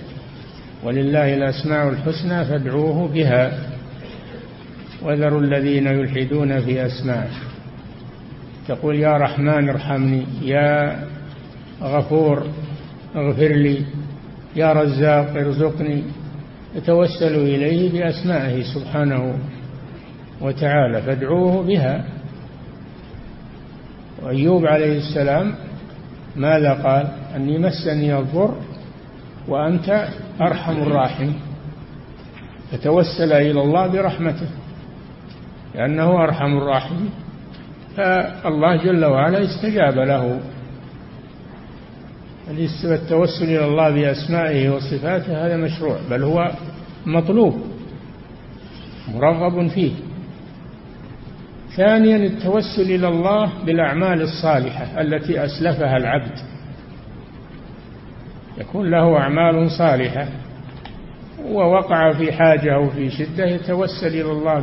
ولله الأسماء الحسنى فادعوه بها. وذروا الذين يلحدون في أسمائه. تقول يا رحمن ارحمني يا غفور اغفر لي يا رزاق ارزقني يتوسل إليه بأسمائه سبحانه وتعالى فادعوه بها. وأيوب عليه السلام ماذا قال؟ أني مسني الضر وأنت أرحم الراحم. فتوسل إلى الله برحمته لأنه أرحم الراحمين فالله جل وعلا استجاب له. التوسل إلى الله بأسمائه وصفاته هذا مشروع بل هو مطلوب مرغب فيه. ثانيا التوسل إلى الله بالأعمال الصالحة التي أسلفها العبد. يكون له أعمال صالحة ووقع في حاجة أو في شدة يتوسل إلى الله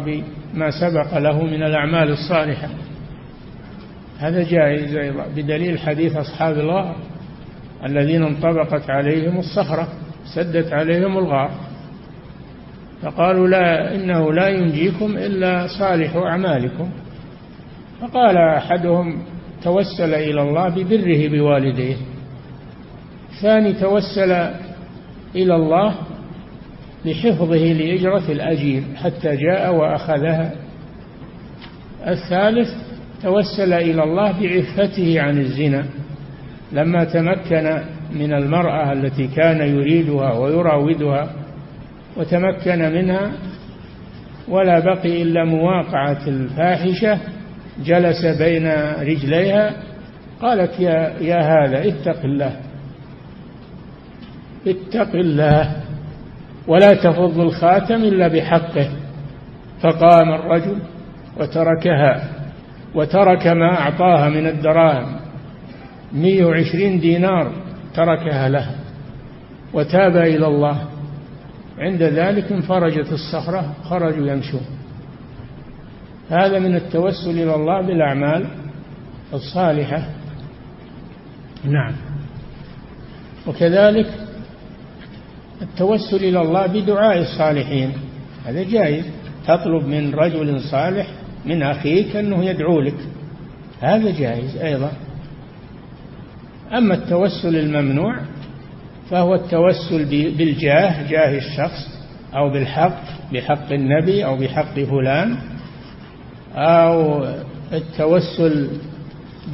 بما سبق له من الأعمال الصالحة. هذا جائز أيضا بدليل حديث أصحاب الغار الذين انطبقت عليهم الصخرة سدت عليهم الغار. فقالوا لا إنه لا ينجيكم إلا صالح أعمالكم. فقال أحدهم توسل إلى الله ببره بوالديه. ثاني توسل إلى الله بحفظه لإجرة الأجير حتى جاء وأخذها. الثالث توسل إلى الله بعفته عن الزنا. لما تمكن من المرأة التي كان يريدها ويراودها وتمكن منها ولا بقي إلا مواقعة الفاحشة جلس بين رجليها قالت يا, يا هذا اتق الله اتق الله ولا تفض الخاتم إلا بحقه. فقام الرجل وتركها وترك ما أعطاها من الدراهم مية وعشرين دينار تركها لها وتاب إلى الله. عند ذلك انفرجت الصخرة خرجوا يمشون. هذا من التوسل إلى الله بالأعمال الصالحة. نعم. وكذلك التوسل إلى الله بدعاء الصالحين. هذا جائز. تطلب من رجل صالح من أخيك أنه يدعو لك. هذا جائز أيضا. أما التوسل الممنوع فهو التوسل بالجاه جاه الشخص أو بالحق بحق النبي أو بحق فلان. أو التوسل (clears throat)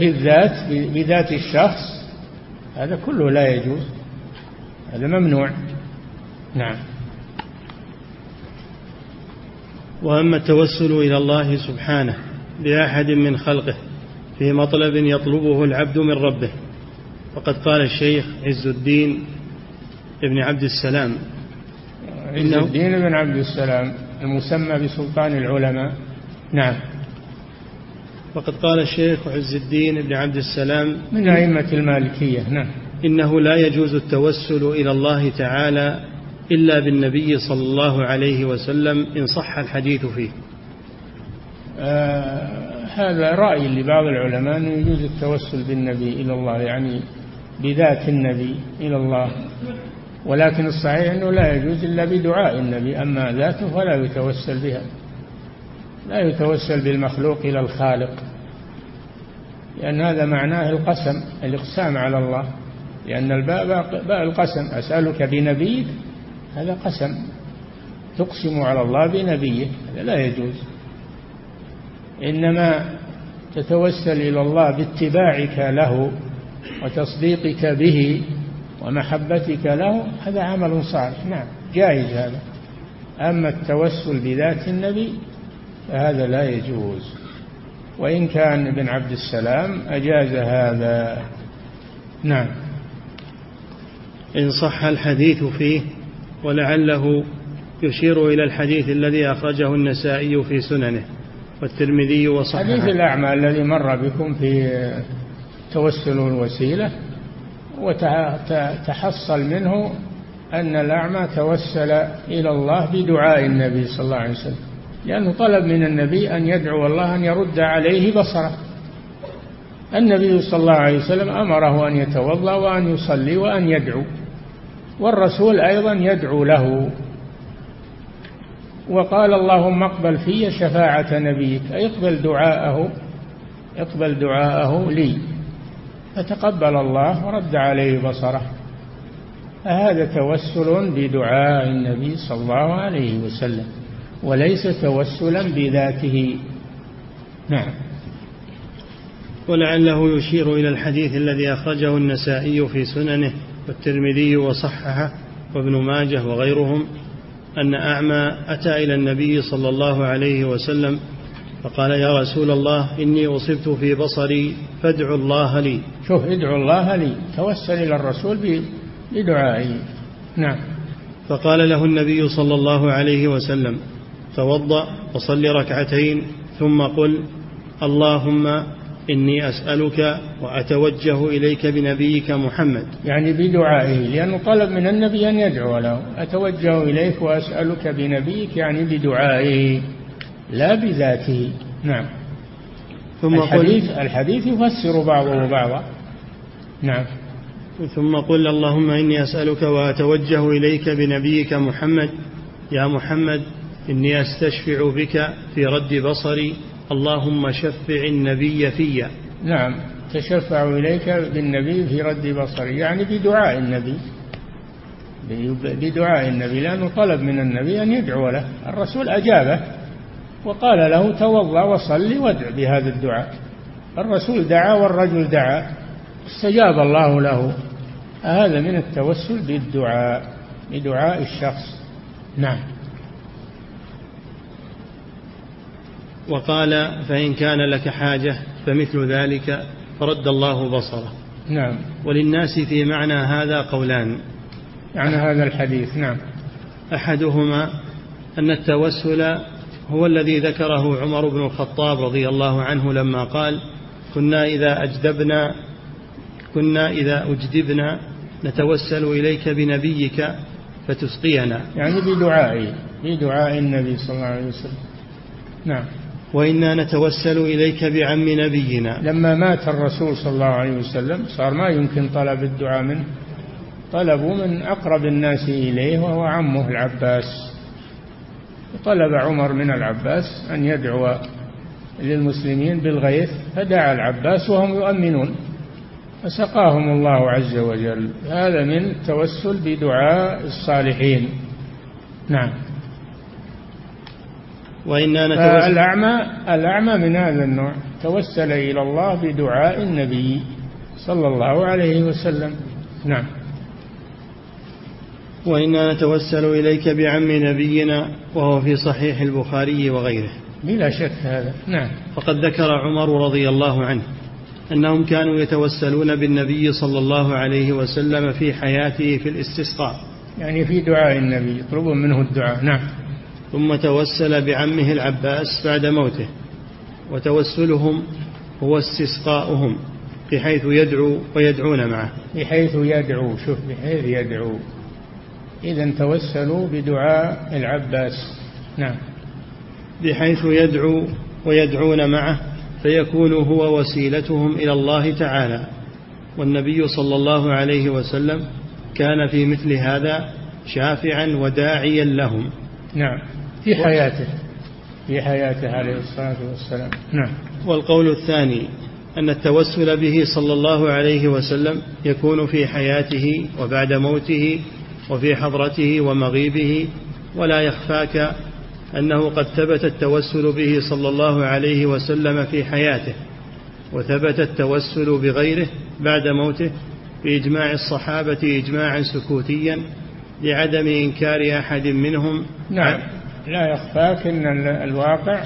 بالذات بذات الشخص هذا كله لا يجوز هذا ممنوع. نعم. وأما التوسل إلى الله سبحانه بأحد من خلقه في مطلب يطلبه العبد من ربه وقد قال الشيخ عز الدين ابن عبد السلام. عز الدين بن عبد السلام. المسمى بسلطان العلماء. نعم. وقد قال الشيخ عز الدين بن عبد السلام من أئمة المالكية. نعم. إنه لا يجوز التوسل إلى الله تعالى إلا بالنبي صلى الله عليه وسلم إن صح الحديث فيه. آه هذا رأي لبعض العلماء أنه يجوز التوسل بالنبي إلى الله يعني بذات النبي إلى الله. ولكن الصحيح أنه لا يجوز إلا بدعاء النبي أما ذاته فلا يتوسل بها. لا يتوسل بالمخلوق إلى الخالق. لأن هذا معناه القسم الإقسام على الله. لأن الباء باء القسم أسألك بنبيك هذا قسم. تقسم على الله بنبيه هذا لا يجوز. إنما تتوسل إلى الله باتباعك له وتصديقك به ومحبتك له هذا عمل صالح. نعم جائز هذا. أما التوسل بذات النبي فهذا لا يجوز. وإن كان ابن عبد السلام أجاز هذا. نعم. إن صح الحديث فيه ولعله يشير إلى الحديث الذي أخرجه النسائي في سننه والترمذي وصححه. حديث الأعمى الذي مر بكم في توسل الوسيلة وتحصل منه أن الأعمى توسل إلى الله بدعاء النبي صلى الله عليه وسلم. لأنه طلب من النبي أن يدعو الله أن يرد عليه بصره. النبي صلى الله عليه وسلم أمره أن يتوضأ وأن يصلي وأن يدعو. والرسول أيضا يدعو له. وقال اللهم اقبل في شفاعة نبيك. أي اقبل دعاءه. اقبل دعاءه لي. فتقبل الله ورد عليه بصره. هذا توسل بدعاء النبي صلى الله عليه وسلم وليس توسلا بذاته. نعم. ولعله يشير إلى الحديث الذي أخرجه النسائي في سننه والترمذي وصححه وابن ماجه وغيرهم أن أعمى أتى إلى النبي صلى الله عليه وسلم فقال يا رسول الله إني أصبت في بصري فادعوا الله لي. شوف ادعوا الله لي. توسل إلى الرسول بدعائه نعم. فقال له النبي صلى الله عليه وسلم توضأ وصل ركعتين ثم قل اللهم إني أسألك وأتوجه إليك بنبيك محمد. يعني بدعائه لأنه طلب من النبي أن يدعو له. أتوجه إليك وأسألك بنبيك. يعني بدعائه لا بذاته نعم. ثم الحديث, الحديث يفسر بعضه بعضا. نعم. ثم قل اللهم إني أسألك وأتوجه إليك بنبيك محمد. يا محمد إني أستشفع بك في رد بصري. اللهم شفع النبي في. نعم. تشفع إليك بالنبي في رد بصري. يعني بدعاء النبي. بدعاء النبي. لأنه طلب من النبي أن يدعو له. الرسول أجابه. وقال له توضأ وصلي وادع بهذا الدعاء. الرسول دعا والرجل دعا. استجاب الله له. هذا من التوسل بالدعاء بدعاء الشخص. نعم. وقال فإن كان لك حاجة فمثل ذلك فرد الله بصره. نعم. وللناس في معنى هذا قولان. يعني هذا الحديث نعم. أحدهما أن التوسل هو الذي ذكره عمر بن الخطاب رضي الله عنه لما قال كنا إذا أجدبنا كنا إذا أجدبنا نتوسل إليك بنبيك فتسقينا. يعني بدعائه بدعاء النبي صلى الله عليه وسلم. نعم. وإنا نتوسل إليك بعم نبينا. لما مات الرسول صلى الله عليه وسلم صار ما يمكن طلب الدعاء منه. طلبوا من أقرب الناس إليه وهو عمه العباس. طلب عمر من العباس أن يدعو للمسلمين بالغيث فدعا العباس وهم يؤمنون. فسقاهم الله عز وجل. هذا من التوسل بدعاء الصالحين. نعم. وإنا نتوسل الأعمى الأعمى من هذا النوع توسل إلى الله بدعاء النبي صلى الله عليه وسلم. نعم. وإنا نتوسل إليك بعم نبينا وهو في صحيح البخاري وغيره. بلا شك هذا. نعم. فقد ذكر عمر رضي الله عنه أنهم كانوا يتوسلون بالنبي صلى الله عليه وسلم في حياته في الاستسقاء. يعني في دعاء النبي يطلبون منه الدعاء. نعم. ثم توسل بعمه العباس بعد موته وتوسلهم هو استسقاؤهم بحيث يدعو ويدعون معه. بحيث يدعو شوف بحيث يدعو. إذا توسلوا بدعاء العباس. نعم. بحيث يدعو ويدعون معه فيكون هو وسيلتهم إلى الله تعالى. والنبي صلى الله عليه وسلم كان في مثل هذا شافعا وداعيا لهم. نعم. في حياته. في حياته عليه الصلاة والسلام. نعم. والقول الثاني أن التوسل به صلى الله عليه وسلم يكون في حياته وبعد موته وفي حضرته ومغيبه ولا يخفاك أنه قد ثبت التوسل به صلى الله عليه وسلم في حياته وثبت التوسل بغيره بعد موته بإجماع الصحابة إجماعا سكوتيا لعدم إنكار أحد منهم. نعم. لا يخفاك أن الواقع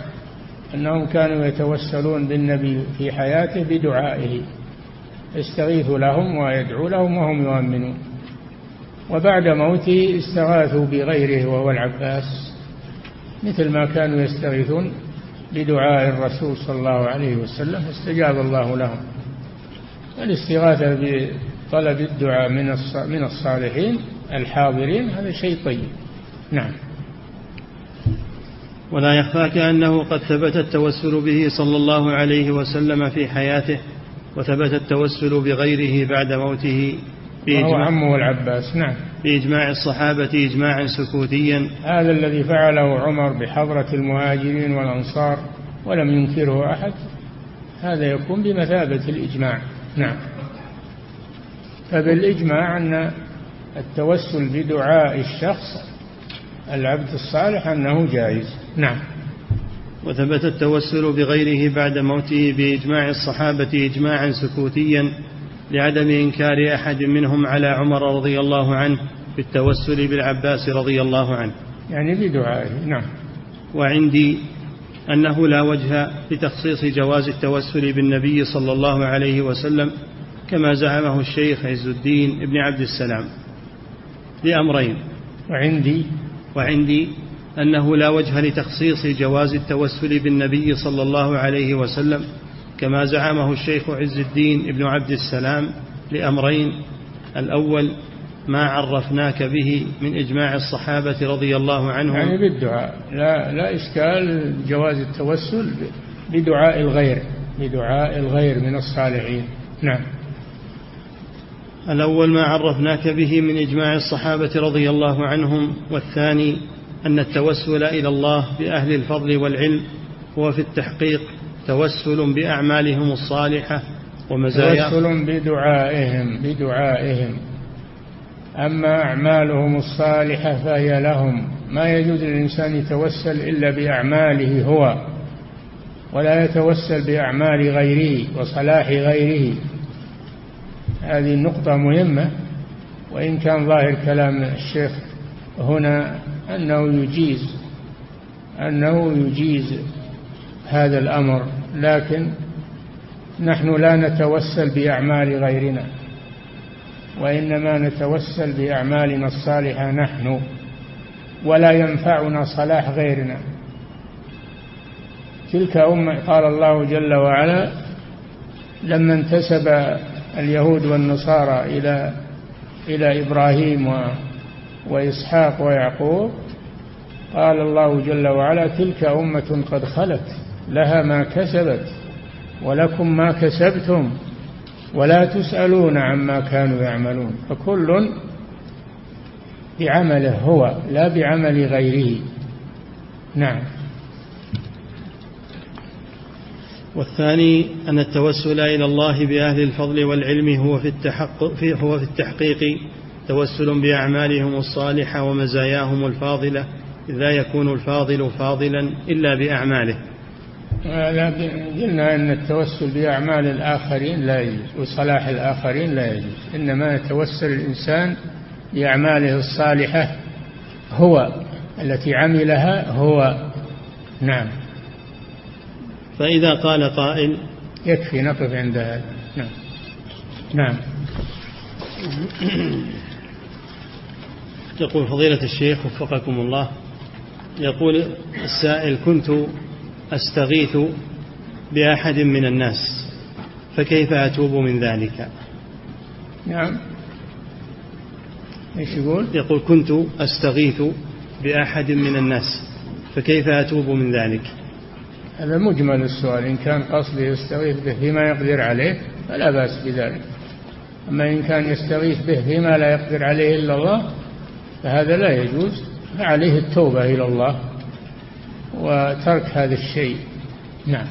أنهم كانوا يتوسلون بالنبي في حياته بدعائه يستغيث لهم ويدعو لهم وهم يؤمنون. وبعد موته استغاثوا بغيره وهو العباس مثل ما كانوا يستغيثون بدعاء الرسول صلى الله عليه وسلم استجاب الله لهم. الاستغاثة بطلب الدعاء من من الصالحين الحاضرين هذا شيء طيب. نعم. ولا يخفاك أنه قد ثبت التوسل به صلى الله عليه وسلم في حياته وثبت التوسل بغيره بعد موته وهو عمه العباس نعم. بإجماع الصحابة إجماعا سكوتيا. هذا الذي فعله عمر بحضرة المهاجرين والأنصار ولم ينكره أحد. هذا يكون بمثابة الإجماع. نعم. فبالإجماع أن التوسل بدعاء الشخص العبد الصالح أنه جائز. نعم. وثبت التوسل بغيره بعد موته بإجماع الصحابة إجماعا سكوتيا. لعدم إنكار أحد منهم على عمر رضي الله عنه بالتوسل بالعباس رضي الله عنه. يعني بدعائه نعم. وعندي أنه لا وجه لتخصيص جواز التوسل بالنبي صلى الله عليه وسلم كما زعمه الشيخ عز الدين ابن عبد السلام لأمرين. وعندي؟ وعندي أنه لا وجه لتخصيص جواز التوسل بالنبي صلى الله عليه وسلم كما زعمه الشيخ عز الدين ابن عبد السلام لأمرين. الأول ما عرفناك به من إجماع الصحابة رضي الله عنهم. يعني بالدعاء. لا, لا إشكال جواز التوسل بدعاء الغير بدعاء الغير من الصالحين. نعم. الأول ما عرفناك به من إجماع الصحابة رضي الله عنهم. والثاني أن التوسل إلى الله بأهل الفضل والعلم هو في التحقيق. توسل بأعمالهم الصالحة ومزايا توسل بدعائهم بدعائهم. أما أعمالهم الصالحة فهي لهم. ما يجوز للإنسان يتوسل إلا بأعماله هو ولا يتوسل بأعمال غيره وصلاح غيره. هذه النقطة مهمة وإن كان ظاهر كلام الشيخ هنا أنه يجيز أنه يجيز هذا الأمر لكن نحن لا نتوسل بأعمال غيرنا وإنما نتوسل بأعمالنا الصالحة نحن ولا ينفعنا صلاح غيرنا. تلك أمة قال الله جل وعلا لما انتسب اليهود والنصارى إلى إلى إبراهيم و وإسحاق ويعقوب قال الله جل وعلا تلك أمة قد خلت. لها ما كسبت ولكم ما كسبتم ولا تسألون عما كانوا يعملون. فكل بعمله هو لا بعمل غيره. نعم. والثاني أن التوسل إلى الله بأهل الفضل والعلم هو في التحقق هو في التحقيق توسل بأعمالهم الصالحة ومزاياهم الفاضلة لا يكون الفاضل فاضلا إلا بأعماله. قلنا أن التوسل بأعمال الآخرين لا يجوز وصلاح الآخرين لا يجوز. إنما يتوسل الإنسان بأعماله الصالحة هو التي عملها هو. نعم. فإذا قال قائل يكفي نقف عند هذا. نعم. نعم. يقول فضيلة الشيخ وفقكم الله يقول السائل كنت أستغيث بأحد من الناس فكيف أتوب من ذلك؟ نعم. إيش يقول؟ يقول كنت أستغيث بأحد من الناس فكيف أتوب من ذلك؟ هذا مجمل السؤال. إن كان قصده يستغيث به فيما يقدر عليه فلا بأس بذلك. أما إن كان يستغيث به فيما لا يقدر عليه إلا الله فهذا لا يجوز. فعليه التوبة إلى الله. وترك هذا الشيء. نعم.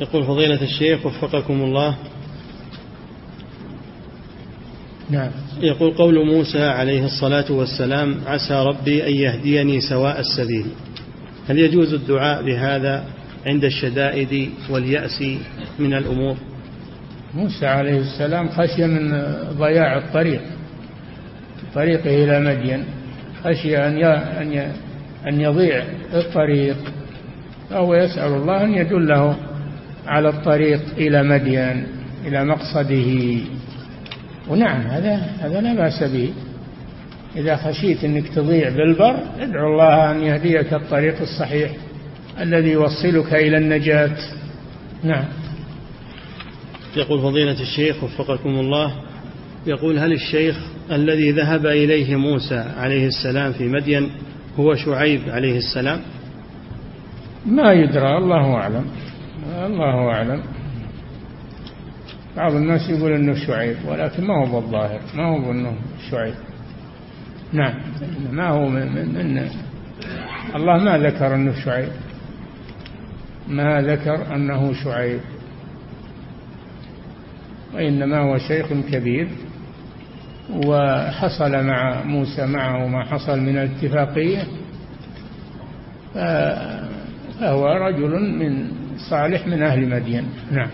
يقول فضيلة الشيخ وفقكم الله. نعم. يقول قول موسى عليه الصلاة والسلام عسى ربي أن يهديني سواء السبيل. هل يجوز الدعاء بهذا عند الشدائد واليأس من الأمور؟ موسى عليه السلام خشي من ضياع الطريق. طريقه إلى مدين. خشي أن أن يضيع الطريق فهو يسأل الله أن يدله على الطريق إلى مدين إلى مقصده. ونعم هذا هذا لا بأس به. إذا خشيت أنك تضيع بالبر ادعو الله أن يهديك الطريق الصحيح الذي يوصلك إلى النجاة. نعم. يقول فضيلة الشيخ وفقكم الله يقول هل الشيخ الذي ذهب إليه موسى عليه السلام في مدين هو شعيب عليه السلام؟ ما يدرى الله أعلم. الله أعلم. بعض الناس يقول إنه شعيب ولكن ما هو بالظاهر ما هو إنه شعيب. نعم ما هو من, من, من الله ما ذكر إنه شعيب. ما ذكر أنه شعيب. وإنما هو شيخ كبير. وحصل مع موسى معه ما حصل من الاتفاقية فهو رجل من صالح من أهل مدين. نعم.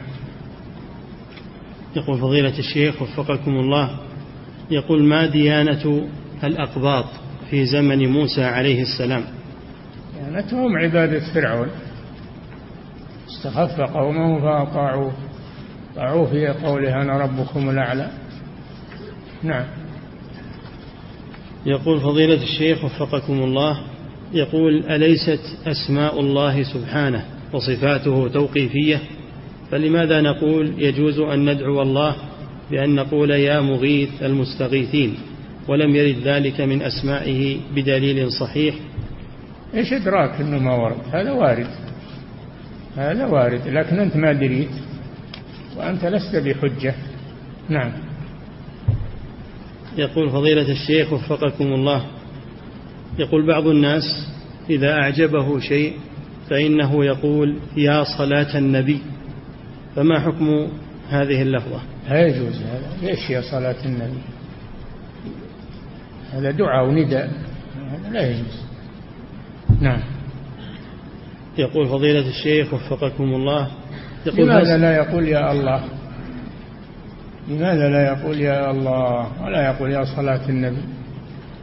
يقول فضيلة الشيخ وفقكم الله يقول ما ديانة الأقباط في زمن موسى عليه السلام؟ ديانتهم عبادة فرعون. استخف قومه فأطاعوه. طاعوه في قوله أنا ربكم الأعلى. نعم. يقول فضيلة الشيخ وفقكم الله يقول أليست أسماء الله سبحانه وصفاته توقيفية؟ فلماذا نقول يجوز أن ندعو الله بأن نقول يا مغيث المستغيثين ولم يرد ذلك من أسمائه بدليل صحيح؟ إيش إدراك أنه ما ورد؟ هذا وارد. هذا وارد. لكن أنت ما دريت وأنت لست بحجة. نعم. يقول فضيلة الشيخ وفقكم الله. يقول بعض الناس إذا أعجبه شيء فإنه يقول يا صلاة النبي. فما حكم هذه اللفظة؟ لا يجوز هذا. ليش يا صلاة النبي؟ هذا دعاء ونداء. هذا لا يجوز. نعم. يقول فضيلة الشيخ وفقكم الله. يقول لماذا لا يقول يا الله؟ لماذا لا يقول يا الله ولا يقول يا صلاة النبي؟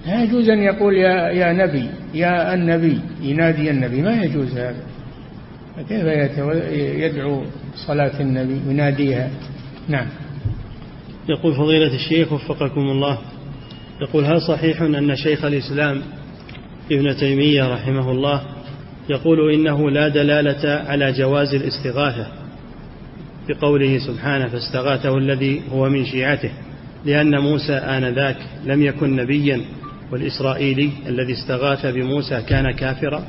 لا يجوز أن يقول يا, يا نبي يا النبي ينادي النبي ما يجوز هذا. فكيف يدعو صلاة النبي يناديها نعم. يقول فضيلة الشيخ وفقكم الله. يقول هل صحيح أن شيخ الإسلام ابن تيمية رحمه الله يقول إنه لا دلالة على جواز الاستغاثة؟ بقوله سبحانه فاستغاثه الذي هو من شيعته لأن موسى آنذاك لم يكن نبيا والإسرائيلي الذي استغاث بموسى كان كافرا.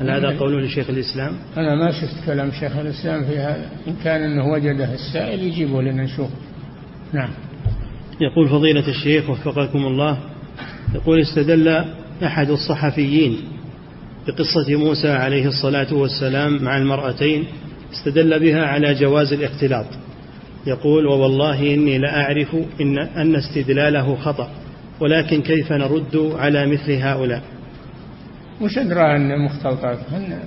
هل هذا نعم. قول لشيخ الإسلام؟ أنا ما شفت كلام شيخ الإسلام في هذا إن كان أنه وجده السائل يجيبه لنا نشوف نعم. يقول فضيلة الشيخ وفقكم الله يقول استدل أحد الصحفيين بقصة موسى عليه الصلاة والسلام مع المرأتين استدل بها على جواز الاختلاط. يقول ووالله إني لأعرف إن, أن استدلاله خطأ ولكن كيف نرد على مثل هؤلاء؟ وش أدرى أن مختلطات؟ هن,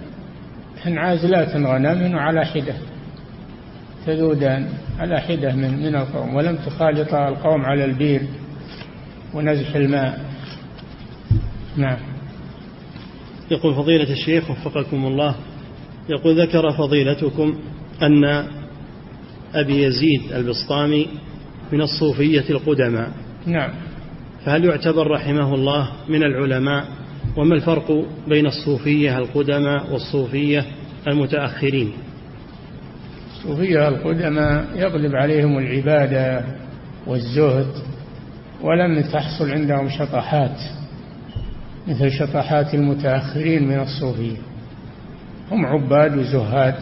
هن عازلات غنم على حدة تذودان على حدة من, من القوم ولم تخالط القوم على البير ونزح الماء. نعم. يقول فضيلة الشيخ وفقكم الله يقول ذكر فضيلتكم أن أبي يزيد البسطامي من الصوفية القدماء. نعم. فهل يعتبر رحمه الله من العلماء؟ وما الفرق بين الصوفية القدماء والصوفية المتأخرين؟ الصوفية القدماء يغلب عليهم العبادة والزهد ولم تحصل عندهم شطحات مثل شطحات المتأخرين من الصوفية. هم عباد وزهاد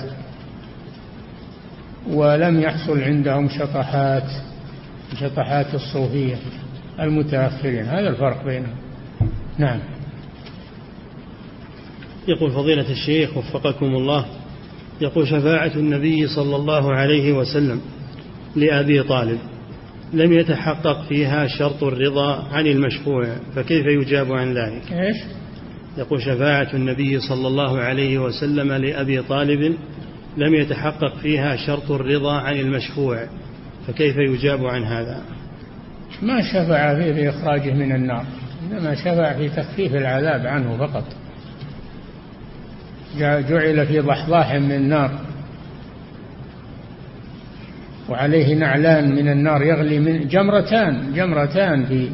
ولم يحصل عندهم شطحات شطحات الصوفية المتأخرين هذا الفرق بينهم. نعم. يقول فضيلة الشيخ وفقكم الله يقول شفاعة النبي صلى الله عليه وسلم لأبي طالب لم يتحقق فيها شرط الرضا عن المشفوع فكيف يجاب عن ذلك؟ إيش؟ يقول شفاعة النبي صلى الله عليه وسلم لأبي طالب لم يتحقق فيها شرط الرضا عن المشفوع فكيف يجاب عن هذا؟ ما شفع فيه بإخراجه من النار إنما شفع في تخفيف العذاب عنه فقط. جعل في ضحضاح من النار. وعليه نعلان من النار يغلي من جمرتان جمرتان في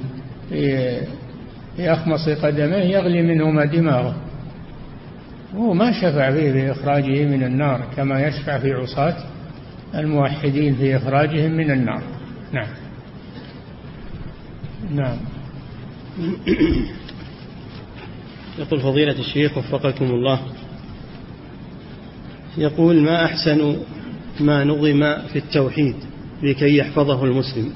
في في أخمص قدميه يغلي منهما دماغه. هو ما شفع فيه بإخراجه من النار كما يشفع في عصاة الموحدين في إخراجهم من النار. نعم. نعم. (coughs) يقول فضيلة الشيخ وفقكم الله. يقول ما أحسن ما نظم في التوحيد لكي يحفظه المسلم؟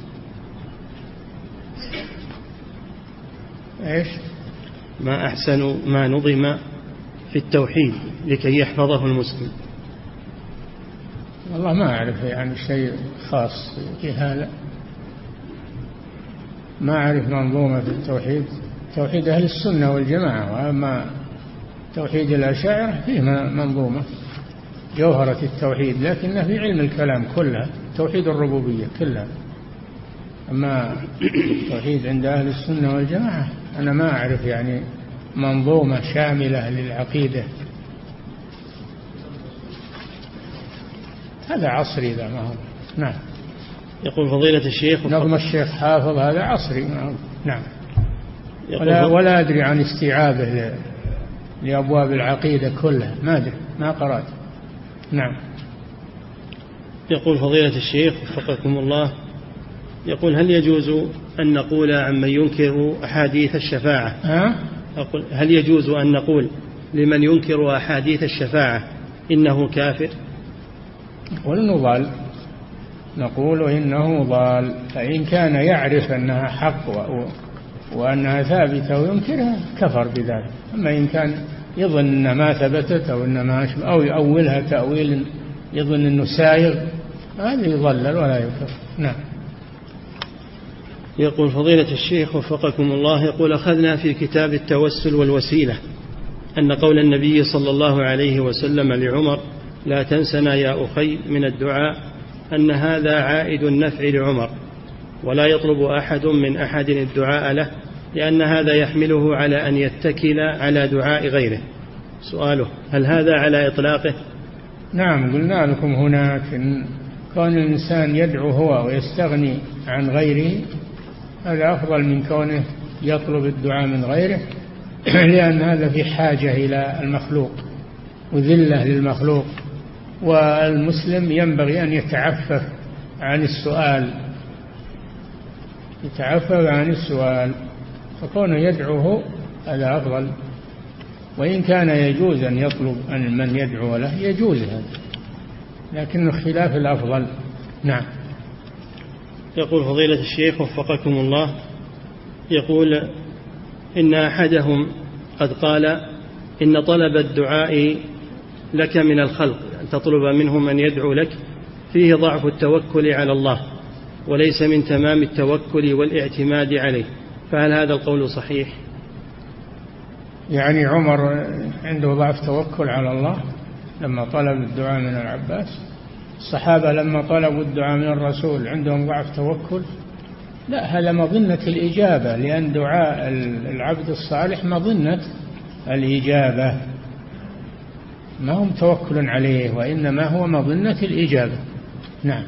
إيش؟ ما أحسن ما نظم في التوحيد لكي يحفظه المسلم. والله ما أعرف يعني شيء خاص في هذا. ما أعرف منظومة في التوحيد. توحيد أهل السنة والجماعة وأما توحيد الأشاعرة فيه منظومة. جوهرة التوحيد لكنه في علم الكلام كلها توحيد الربوبية كلها أما التوحيد عند أهل السنة والجماعة أنا ما أعرف يعني منظومة شاملة للعقيدة. هذا عصري ذا ما هو. نعم. يقول فضيلة الشيخ نظم الشيخ حافظ هذا عصري. نعم. ولا, ولا أدري عن استيعابه لأبواب العقيدة كلها. ما أدري. ما قرأت. نعم. يقول فضيلة الشيخ وفقكم الله. يقول هل يجوز أن نقول عمن ينكر أحاديث الشفاعة. ها؟ أقول هل يجوز أن نقول لمن ينكر أحاديث الشفاعة إنه كافر؟ نقول إنه ضال. نقول إنه ضال. فإن كان يعرف أنها حق وأنها ثابتة وينكرها كفر بذلك. أما إن كان يظن أن ما ثبتت أو أن ما أو يؤولها تأويل يظن أنه سايغ هذا يضلل ولا يكفر. نعم. يقول فضيلة الشيخ وفقكم الله يقول أخذنا في كتاب التوسل والوسيلة أن قول النبي صلى الله عليه وسلم لعمر لا تنسنا يا أخي من الدعاء أن هذا عائد النفع لعمر ولا يطلب أحد من أحد الدعاء له لأن هذا يحمله على أن يتكل على دعاء غيره. سؤاله هل هذا على إطلاقه؟ نعم قلنا لكم هناك إن كون الإنسان يدعو هو ويستغني عن غيره هذا أفضل من كونه يطلب الدعاء من غيره (clears throat) لأن هذا في حاجة إلى المخلوق وذلة للمخلوق والمسلم ينبغي أن يتعفف عن السؤال يتعفف عن السؤال فكونه يدعوه هذا أفضل. وإن كان يجوز أن يطلب أن من يدعو له يجوز هذا لكن خلاف الأفضل. نعم. يقول فضيلة الشيخ وفقكم الله يقول إن أحدهم قد قال إن طلب الدعاء لك من الخلق أن تطلب منهم أن يدعو لك فيه ضعف التوكل على الله وليس من تمام التوكل والاعتماد عليه. فهل هذا القول صحيح؟ يعني عمر عنده ضعف توكل على الله لما طلب الدعاء من العباس؟ الصحابة لما طلبوا الدعاء من الرسول عندهم ضعف توكل؟ لا هذا مظنة الإجابة لأن دعاء العبد الصالح مظنة الإجابة. ما هم توكل عليه وإنما هو مظنة الإجابة. نعم.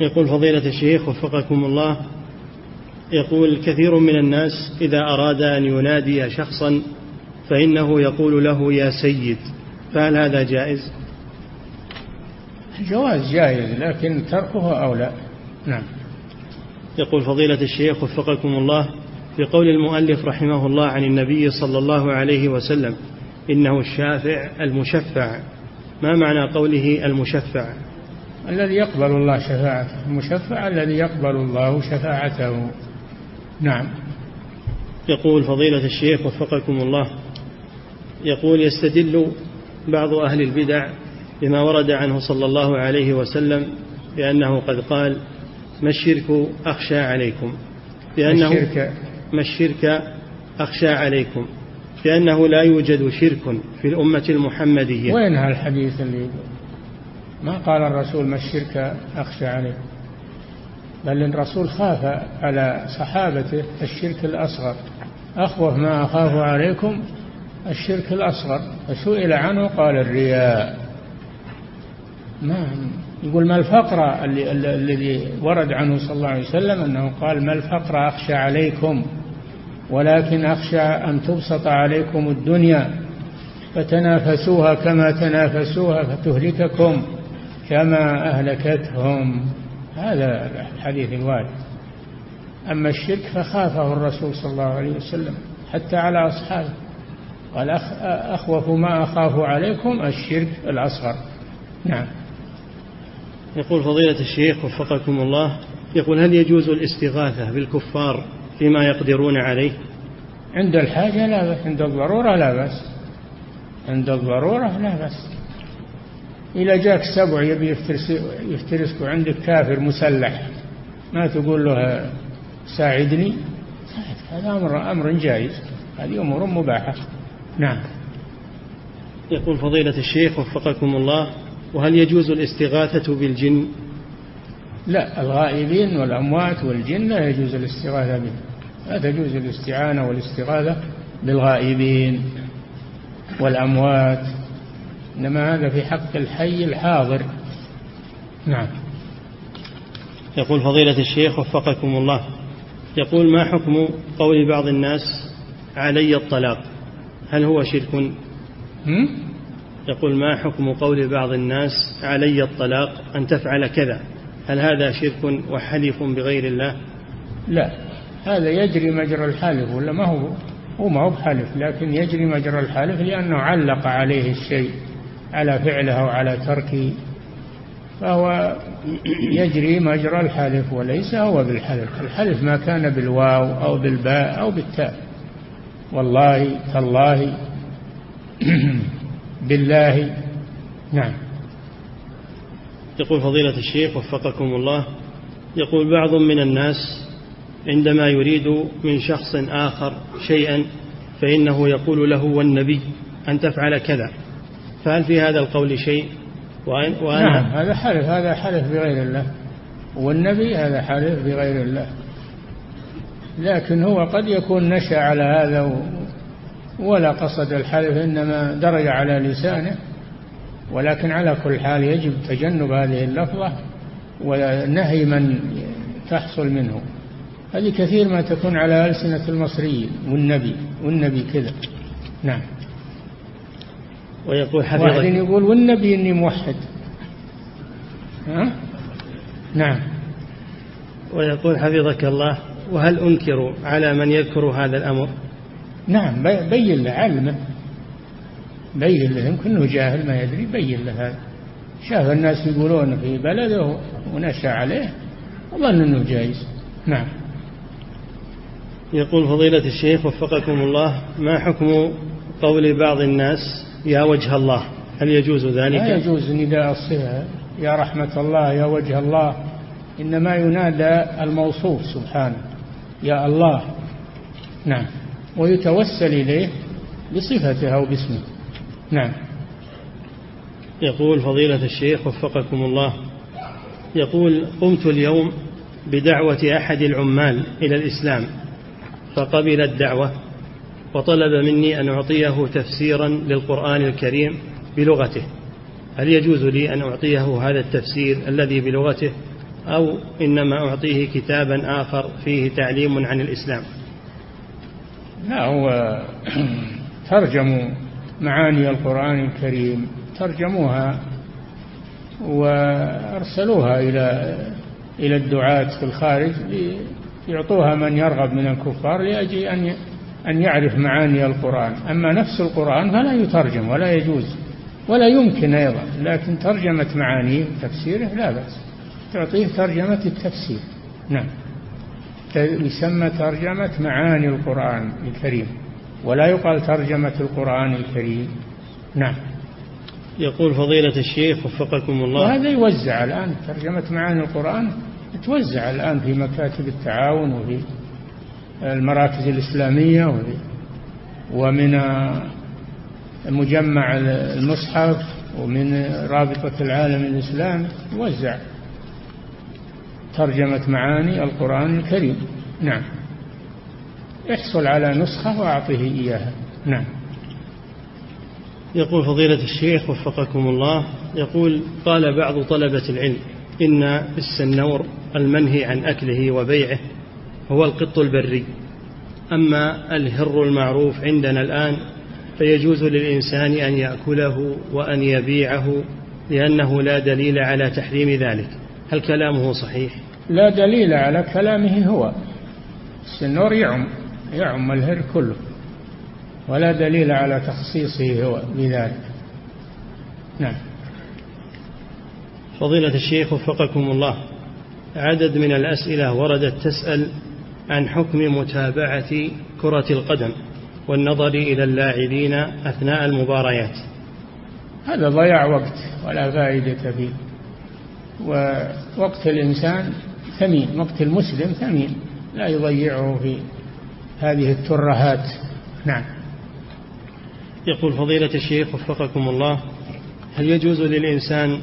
يقول فضيلة الشيخ وفقكم الله يقول كثير من الناس إذا أراد أن ينادي شخصا فإنه يقول له يا سيد فهل هذا جائز؟ الجواز جائز لكن تركه أولى نعم. يقول فضيلة الشيخ وفقكم الله في قول المؤلف رحمه الله عن النبي صلى الله عليه وسلم إنه الشافع المشفع. ما معنى قوله المشفع؟ الذي يقبل الله شفاعته المشفع الذي يقبل الله شفاعته. نعم. يقول فضيلة الشيخ وفقكم الله يقول يستدل بعض أهل البدع بما ورد عنه صلى الله عليه وسلم بأنه قد قال ما الشرك أخشى عليكم؟ بأنه الشرك؟ ما الشرك أخشى عليكم؟ بأنه لا يوجد شرك في الأمة المحمدية. وين هالحديث اللي ما قال الرسول ما الشرك أخشى عليكم؟ بل الرسول خاف على صحابته الشرك الأصغر. أخوف ما أخاف عليكم؟ الشرك الأصغر. فسئل عنه قال الرياء. ما يقول ما الفقر الذي ورد عنه صلى الله عليه وسلم أنه قال ما الفقر أخشى عليكم ولكن أخشى أن تبسط عليكم الدنيا فتنافسوها كما تنافسوها فتهلككم كما أهلكتهم. هذا الحديث الوارد. أما الشرك فخافه الرسول صلى الله عليه وسلم حتى على أصحابه. قال أخوف ما أخاف عليكم الشرك الأصغر. نعم. يقول فضيلة الشيخ وفقكم الله يقول هل يجوز الاستغاثة بالكفار فيما يقدرون عليه؟ عند الحاجة لا بأس عند الضرورة لا بأس. عند الضرورة لا بأس. إذا جاك سبع يبي يفترس يفترسك عندك كافر مسلح ما تقول له ساعدني؟ هذا أمر أمر جائز. هذه أمور مباحة. نعم. يقول فضيلة الشيخ وفقكم الله وهل يجوز الاستغاثة بالجن؟ لا الغائبين والأموات والجن لا يجوز الاستغاثة بهم لا تجوز الاستعانة والاستغاثة بالغائبين والأموات. إنما هذا في حق الحي الحاضر. نعم. يقول فضيلة الشيخ وفقكم الله. يقول ما حكم قول بعض الناس علي الطلاق؟ هل هو شرك؟ يقول ما حكم قول بعض الناس علي الطلاق أن تفعل كذا؟ هل هذا شرك وحلف بغير الله؟ لا هذا يجري مجرى الحلف ولا ما هو؟ هو ما هو بحلف لكن يجري مجرى الحلف لأنه علق عليه الشيء على فعله أو على تركه فهو يجري مجرى الحلف وليس هو بالحلف. الحلف ما كان بالواو أو بالباء أو بالتاء. والله تالله. (clears throat) بالله. نعم. يقول فضيلة الشيخ وفقكم الله يقول بعض من الناس عندما يريد من شخص آخر شيئا فإنه يقول له والنبي أن تفعل كذا. فهل في هذا القول شيء؟ وأنا نعم هذا حلف هذا حلف بغير الله. والنبي هذا حلف بغير الله. لكن هو قد يكون نشأ على هذا ولا قصد الحلف إنما درج على لسانه. ولكن على كل حال يجب تجنب هذه اللفظة ونهي من تحصل منه. هذه كثير ما تكون على ألسنة المصريين والنبي والنبي كذا. نعم. ويقول واحد حفظك يقول والنبي إني موحد. ها؟ نعم. ويقول حفظك الله وهل أنكر على من يذكر هذا الأمر؟ نعم بي- بين له علمه بين له يمكن إنه جاهل ما يدري بين له. هذا شاف الناس يقولون في بلده ونشأ عليه وظن إنه جايز. نعم. يقول فضيلة الشيخ وفقكم الله ما حكم قول بعض الناس يا وجه الله هل يجوز لا ذلك يجوز نداء الصفة. يا رحمة الله يا وجه الله إنما ينادى الموصوف سبحانه. يا الله نعم. ويتوسل إليه بصفته أو باسمه. نعم. يقول فضيلة الشيخ وفقكم الله يقول قمت اليوم بدعوة أحد العمال إلى الإسلام فقبل الدعوة وطلب مني أن أعطيه تفسيرا للقرآن الكريم بلغته. هل يجوز لي أن أعطيه هذا التفسير الذي بلغته أو إنما أعطيه كتابا آخر فيه تعليم عن الإسلام؟ لا هو (clears throat) ترجموا معاني القرآن الكريم ترجموها وأرسلوها إلى إلى الدعاة في الخارج ليعطوها من يرغب من الكفار لأجل أن أن يعرف معاني القرآن. أما نفس القرآن فلا يترجم ولا يجوز ولا يمكن أيضا لكن ترجمة معانيه وتفسيره لا بأس تعطيه ترجمة التفسير. نعم. يسمى ترجمة معاني القرآن الكريم ولا يقال ترجمة القرآن الكريم. نعم. يقول فضيلة الشيخ وفقكم الله. وهذا يوزع الآن ترجمة معاني القرآن توزع الآن في مكاتب التعاون وفي المراكز الإسلامية وفي ومن مجمع المصحف ومن رابطة العالم الإسلامي يوزع. ترجمة معاني القرآن الكريم. نعم. احصل على نسخة وأعطه إياها. نعم. يقول فضيلة الشيخ وفقكم الله يقول قال بعض طلبة العلم إن السنور المنهي عن أكله وبيعه هو القط البري. أما الهر المعروف عندنا الآن فيجوز للإنسان أن يأكله وأن يبيعه لأنه لا دليل على تحريم ذلك. هل كلامه صحيح؟ لا دليل على كلامه هو. السنور يعم يعم الهر كله. ولا دليل على تخصيصه هو بذلك. نعم. فضيلة الشيخ وفقكم الله عدد من الأسئلة وردت تسأل عن حكم متابعة كرة القدم والنظر إلى اللاعبين أثناء المباريات. هذا ضياع وقت ولا فائدة فيه. ووقت الإنسان ثمين وقت المسلم ثمين. لا يضيعه في هذه الترهات. نعم. يقول فضيلة الشيخ وفقكم الله هل يجوز للإنسان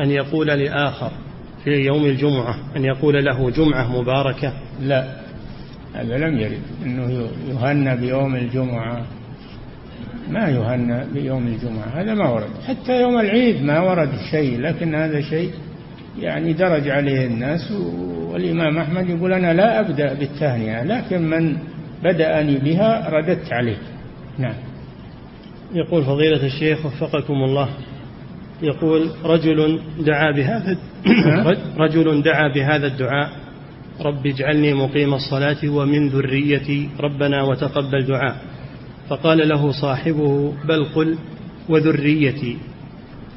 أن يقول لآخر في يوم الجمعة أن يقول له جمعة مباركة؟ لا هذا لم يرد. أنه يهنى بيوم الجمعة. ما يهنى بيوم الجمعة هذا ما ورد. حتى يوم العيد ما ورد شيء لكن هذا شيء يعني درج عليه الناس والإمام أحمد يقول أنا لا أبدأ بالتهنئة لكن من بدأني بها رددت عليه. نعم. يقول فضيلة الشيخ وفقكم الله. يقول رجل دعا بهذا رجل دعا بهذا الدعاء. رب اجعلني مقيم الصلاة ومن ذريتي ربنا وتقبل دعاء. فقال له صاحبه بل قل وذريتي.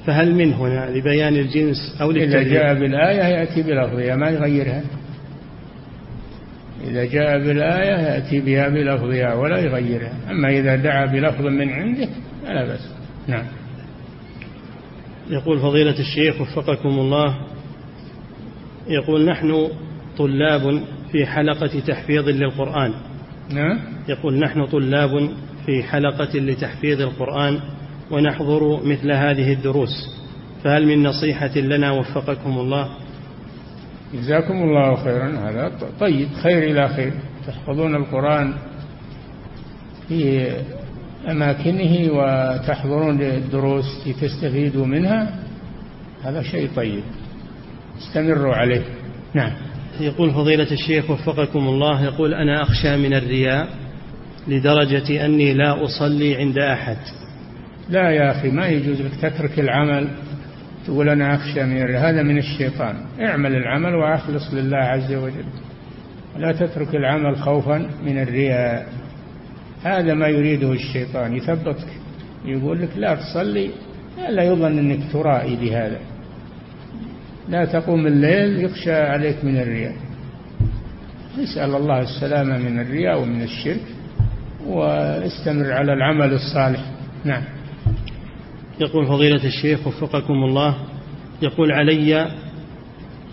فهل من هنا لبيان الجنس أو إذا للتغيير جاء بالآية يأتي بلفظها ما يغيرها. إذا جاء بالآية يأتي بها بلفظها ولا يغيرها. أما إذا دعا بلفظ من عنده فلا بأس. نعم. يقول فضيلة الشيخ وفقكم الله يقول نحن طلاب في حلقة تحفيظ للقرآن. نعم. يقول نحن طلاب في حلقة لتحفيظ القرآن. ونحضر مثل هذه الدروس. فهل من نصيحة لنا وفقكم الله؟ جزاكم الله خيرا. هذا طيب خير إلى خير. تحفظون القرآن في أماكنه وتحضرون الدروس لتستفيدوا منها هذا شيء طيب. استمروا عليه. نعم. يقول فضيلة الشيخ وفقكم الله يقول أنا أخشى من الرياء لدرجة أني لا أصلي عند أحد. لا يا أخي ما يجوز لك تترك العمل تقول أنا أخشى من هذا من الشيطان. اعمل العمل وأخلص لله عز وجل. لا تترك العمل خوفا من الرياء. هذا ما يريده الشيطان. يثبطك يقول لك لا تصلي لا يظن أنك ترائي بهذا. لا تقوم الليل يخشى عليك من الرياء. نسأل الله السلامة من الرياء ومن الشرك واستمر على العمل الصالح. نعم. يقول فضيلة الشيخ وفقكم الله يقول علي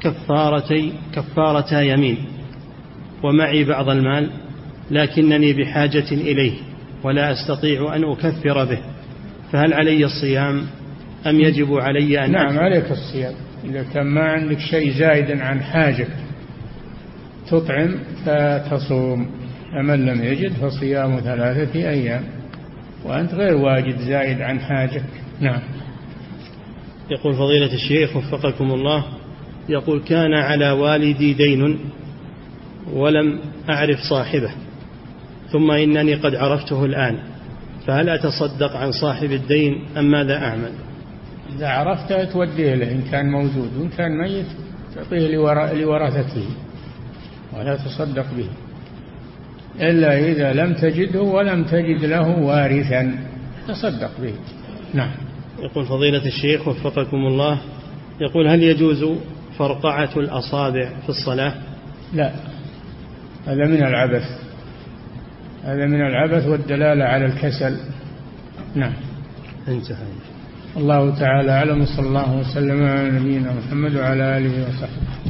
كفارتي كفارتا يمين ومعي بعض المال لكنني بحاجة إليه ولا أستطيع أن أكفر به فهل علي الصيام؟ أم يجب علي أن نعم أكفر؟ عليك الصيام. إذا كان ما عندك شيء زائد عن حاجة تطعم فتصوم فمن لم يجد فصيام ثلاثة أيام وأنت غير واجد زائد عن حاجة نعم. يقول فضيلة الشيخ وفقكم الله يقول كان على والدي دين ولم أعرف صاحبه ثم إنني قد عرفته الآن فهل أتصدق عن صاحب الدين أم ماذا أعمل؟ إذا عرفته توديه له إن كان موجود وإن كان ميت تعطيه لورثته ولا تصدق به. إلا إذا لم تجده ولم تجد له وارثا تصدق به. نعم. يقول فضيلة الشيخ وفقكم الله يقول هل يجوز فرقعة الأصابع في الصلاة؟ لا هذا من العبث هذا من العبث والدلالة على الكسل. نعم. انتهى. الله تعالى أعلم صلى الله وسلم على نبينا محمد وعلى آله وصحبه.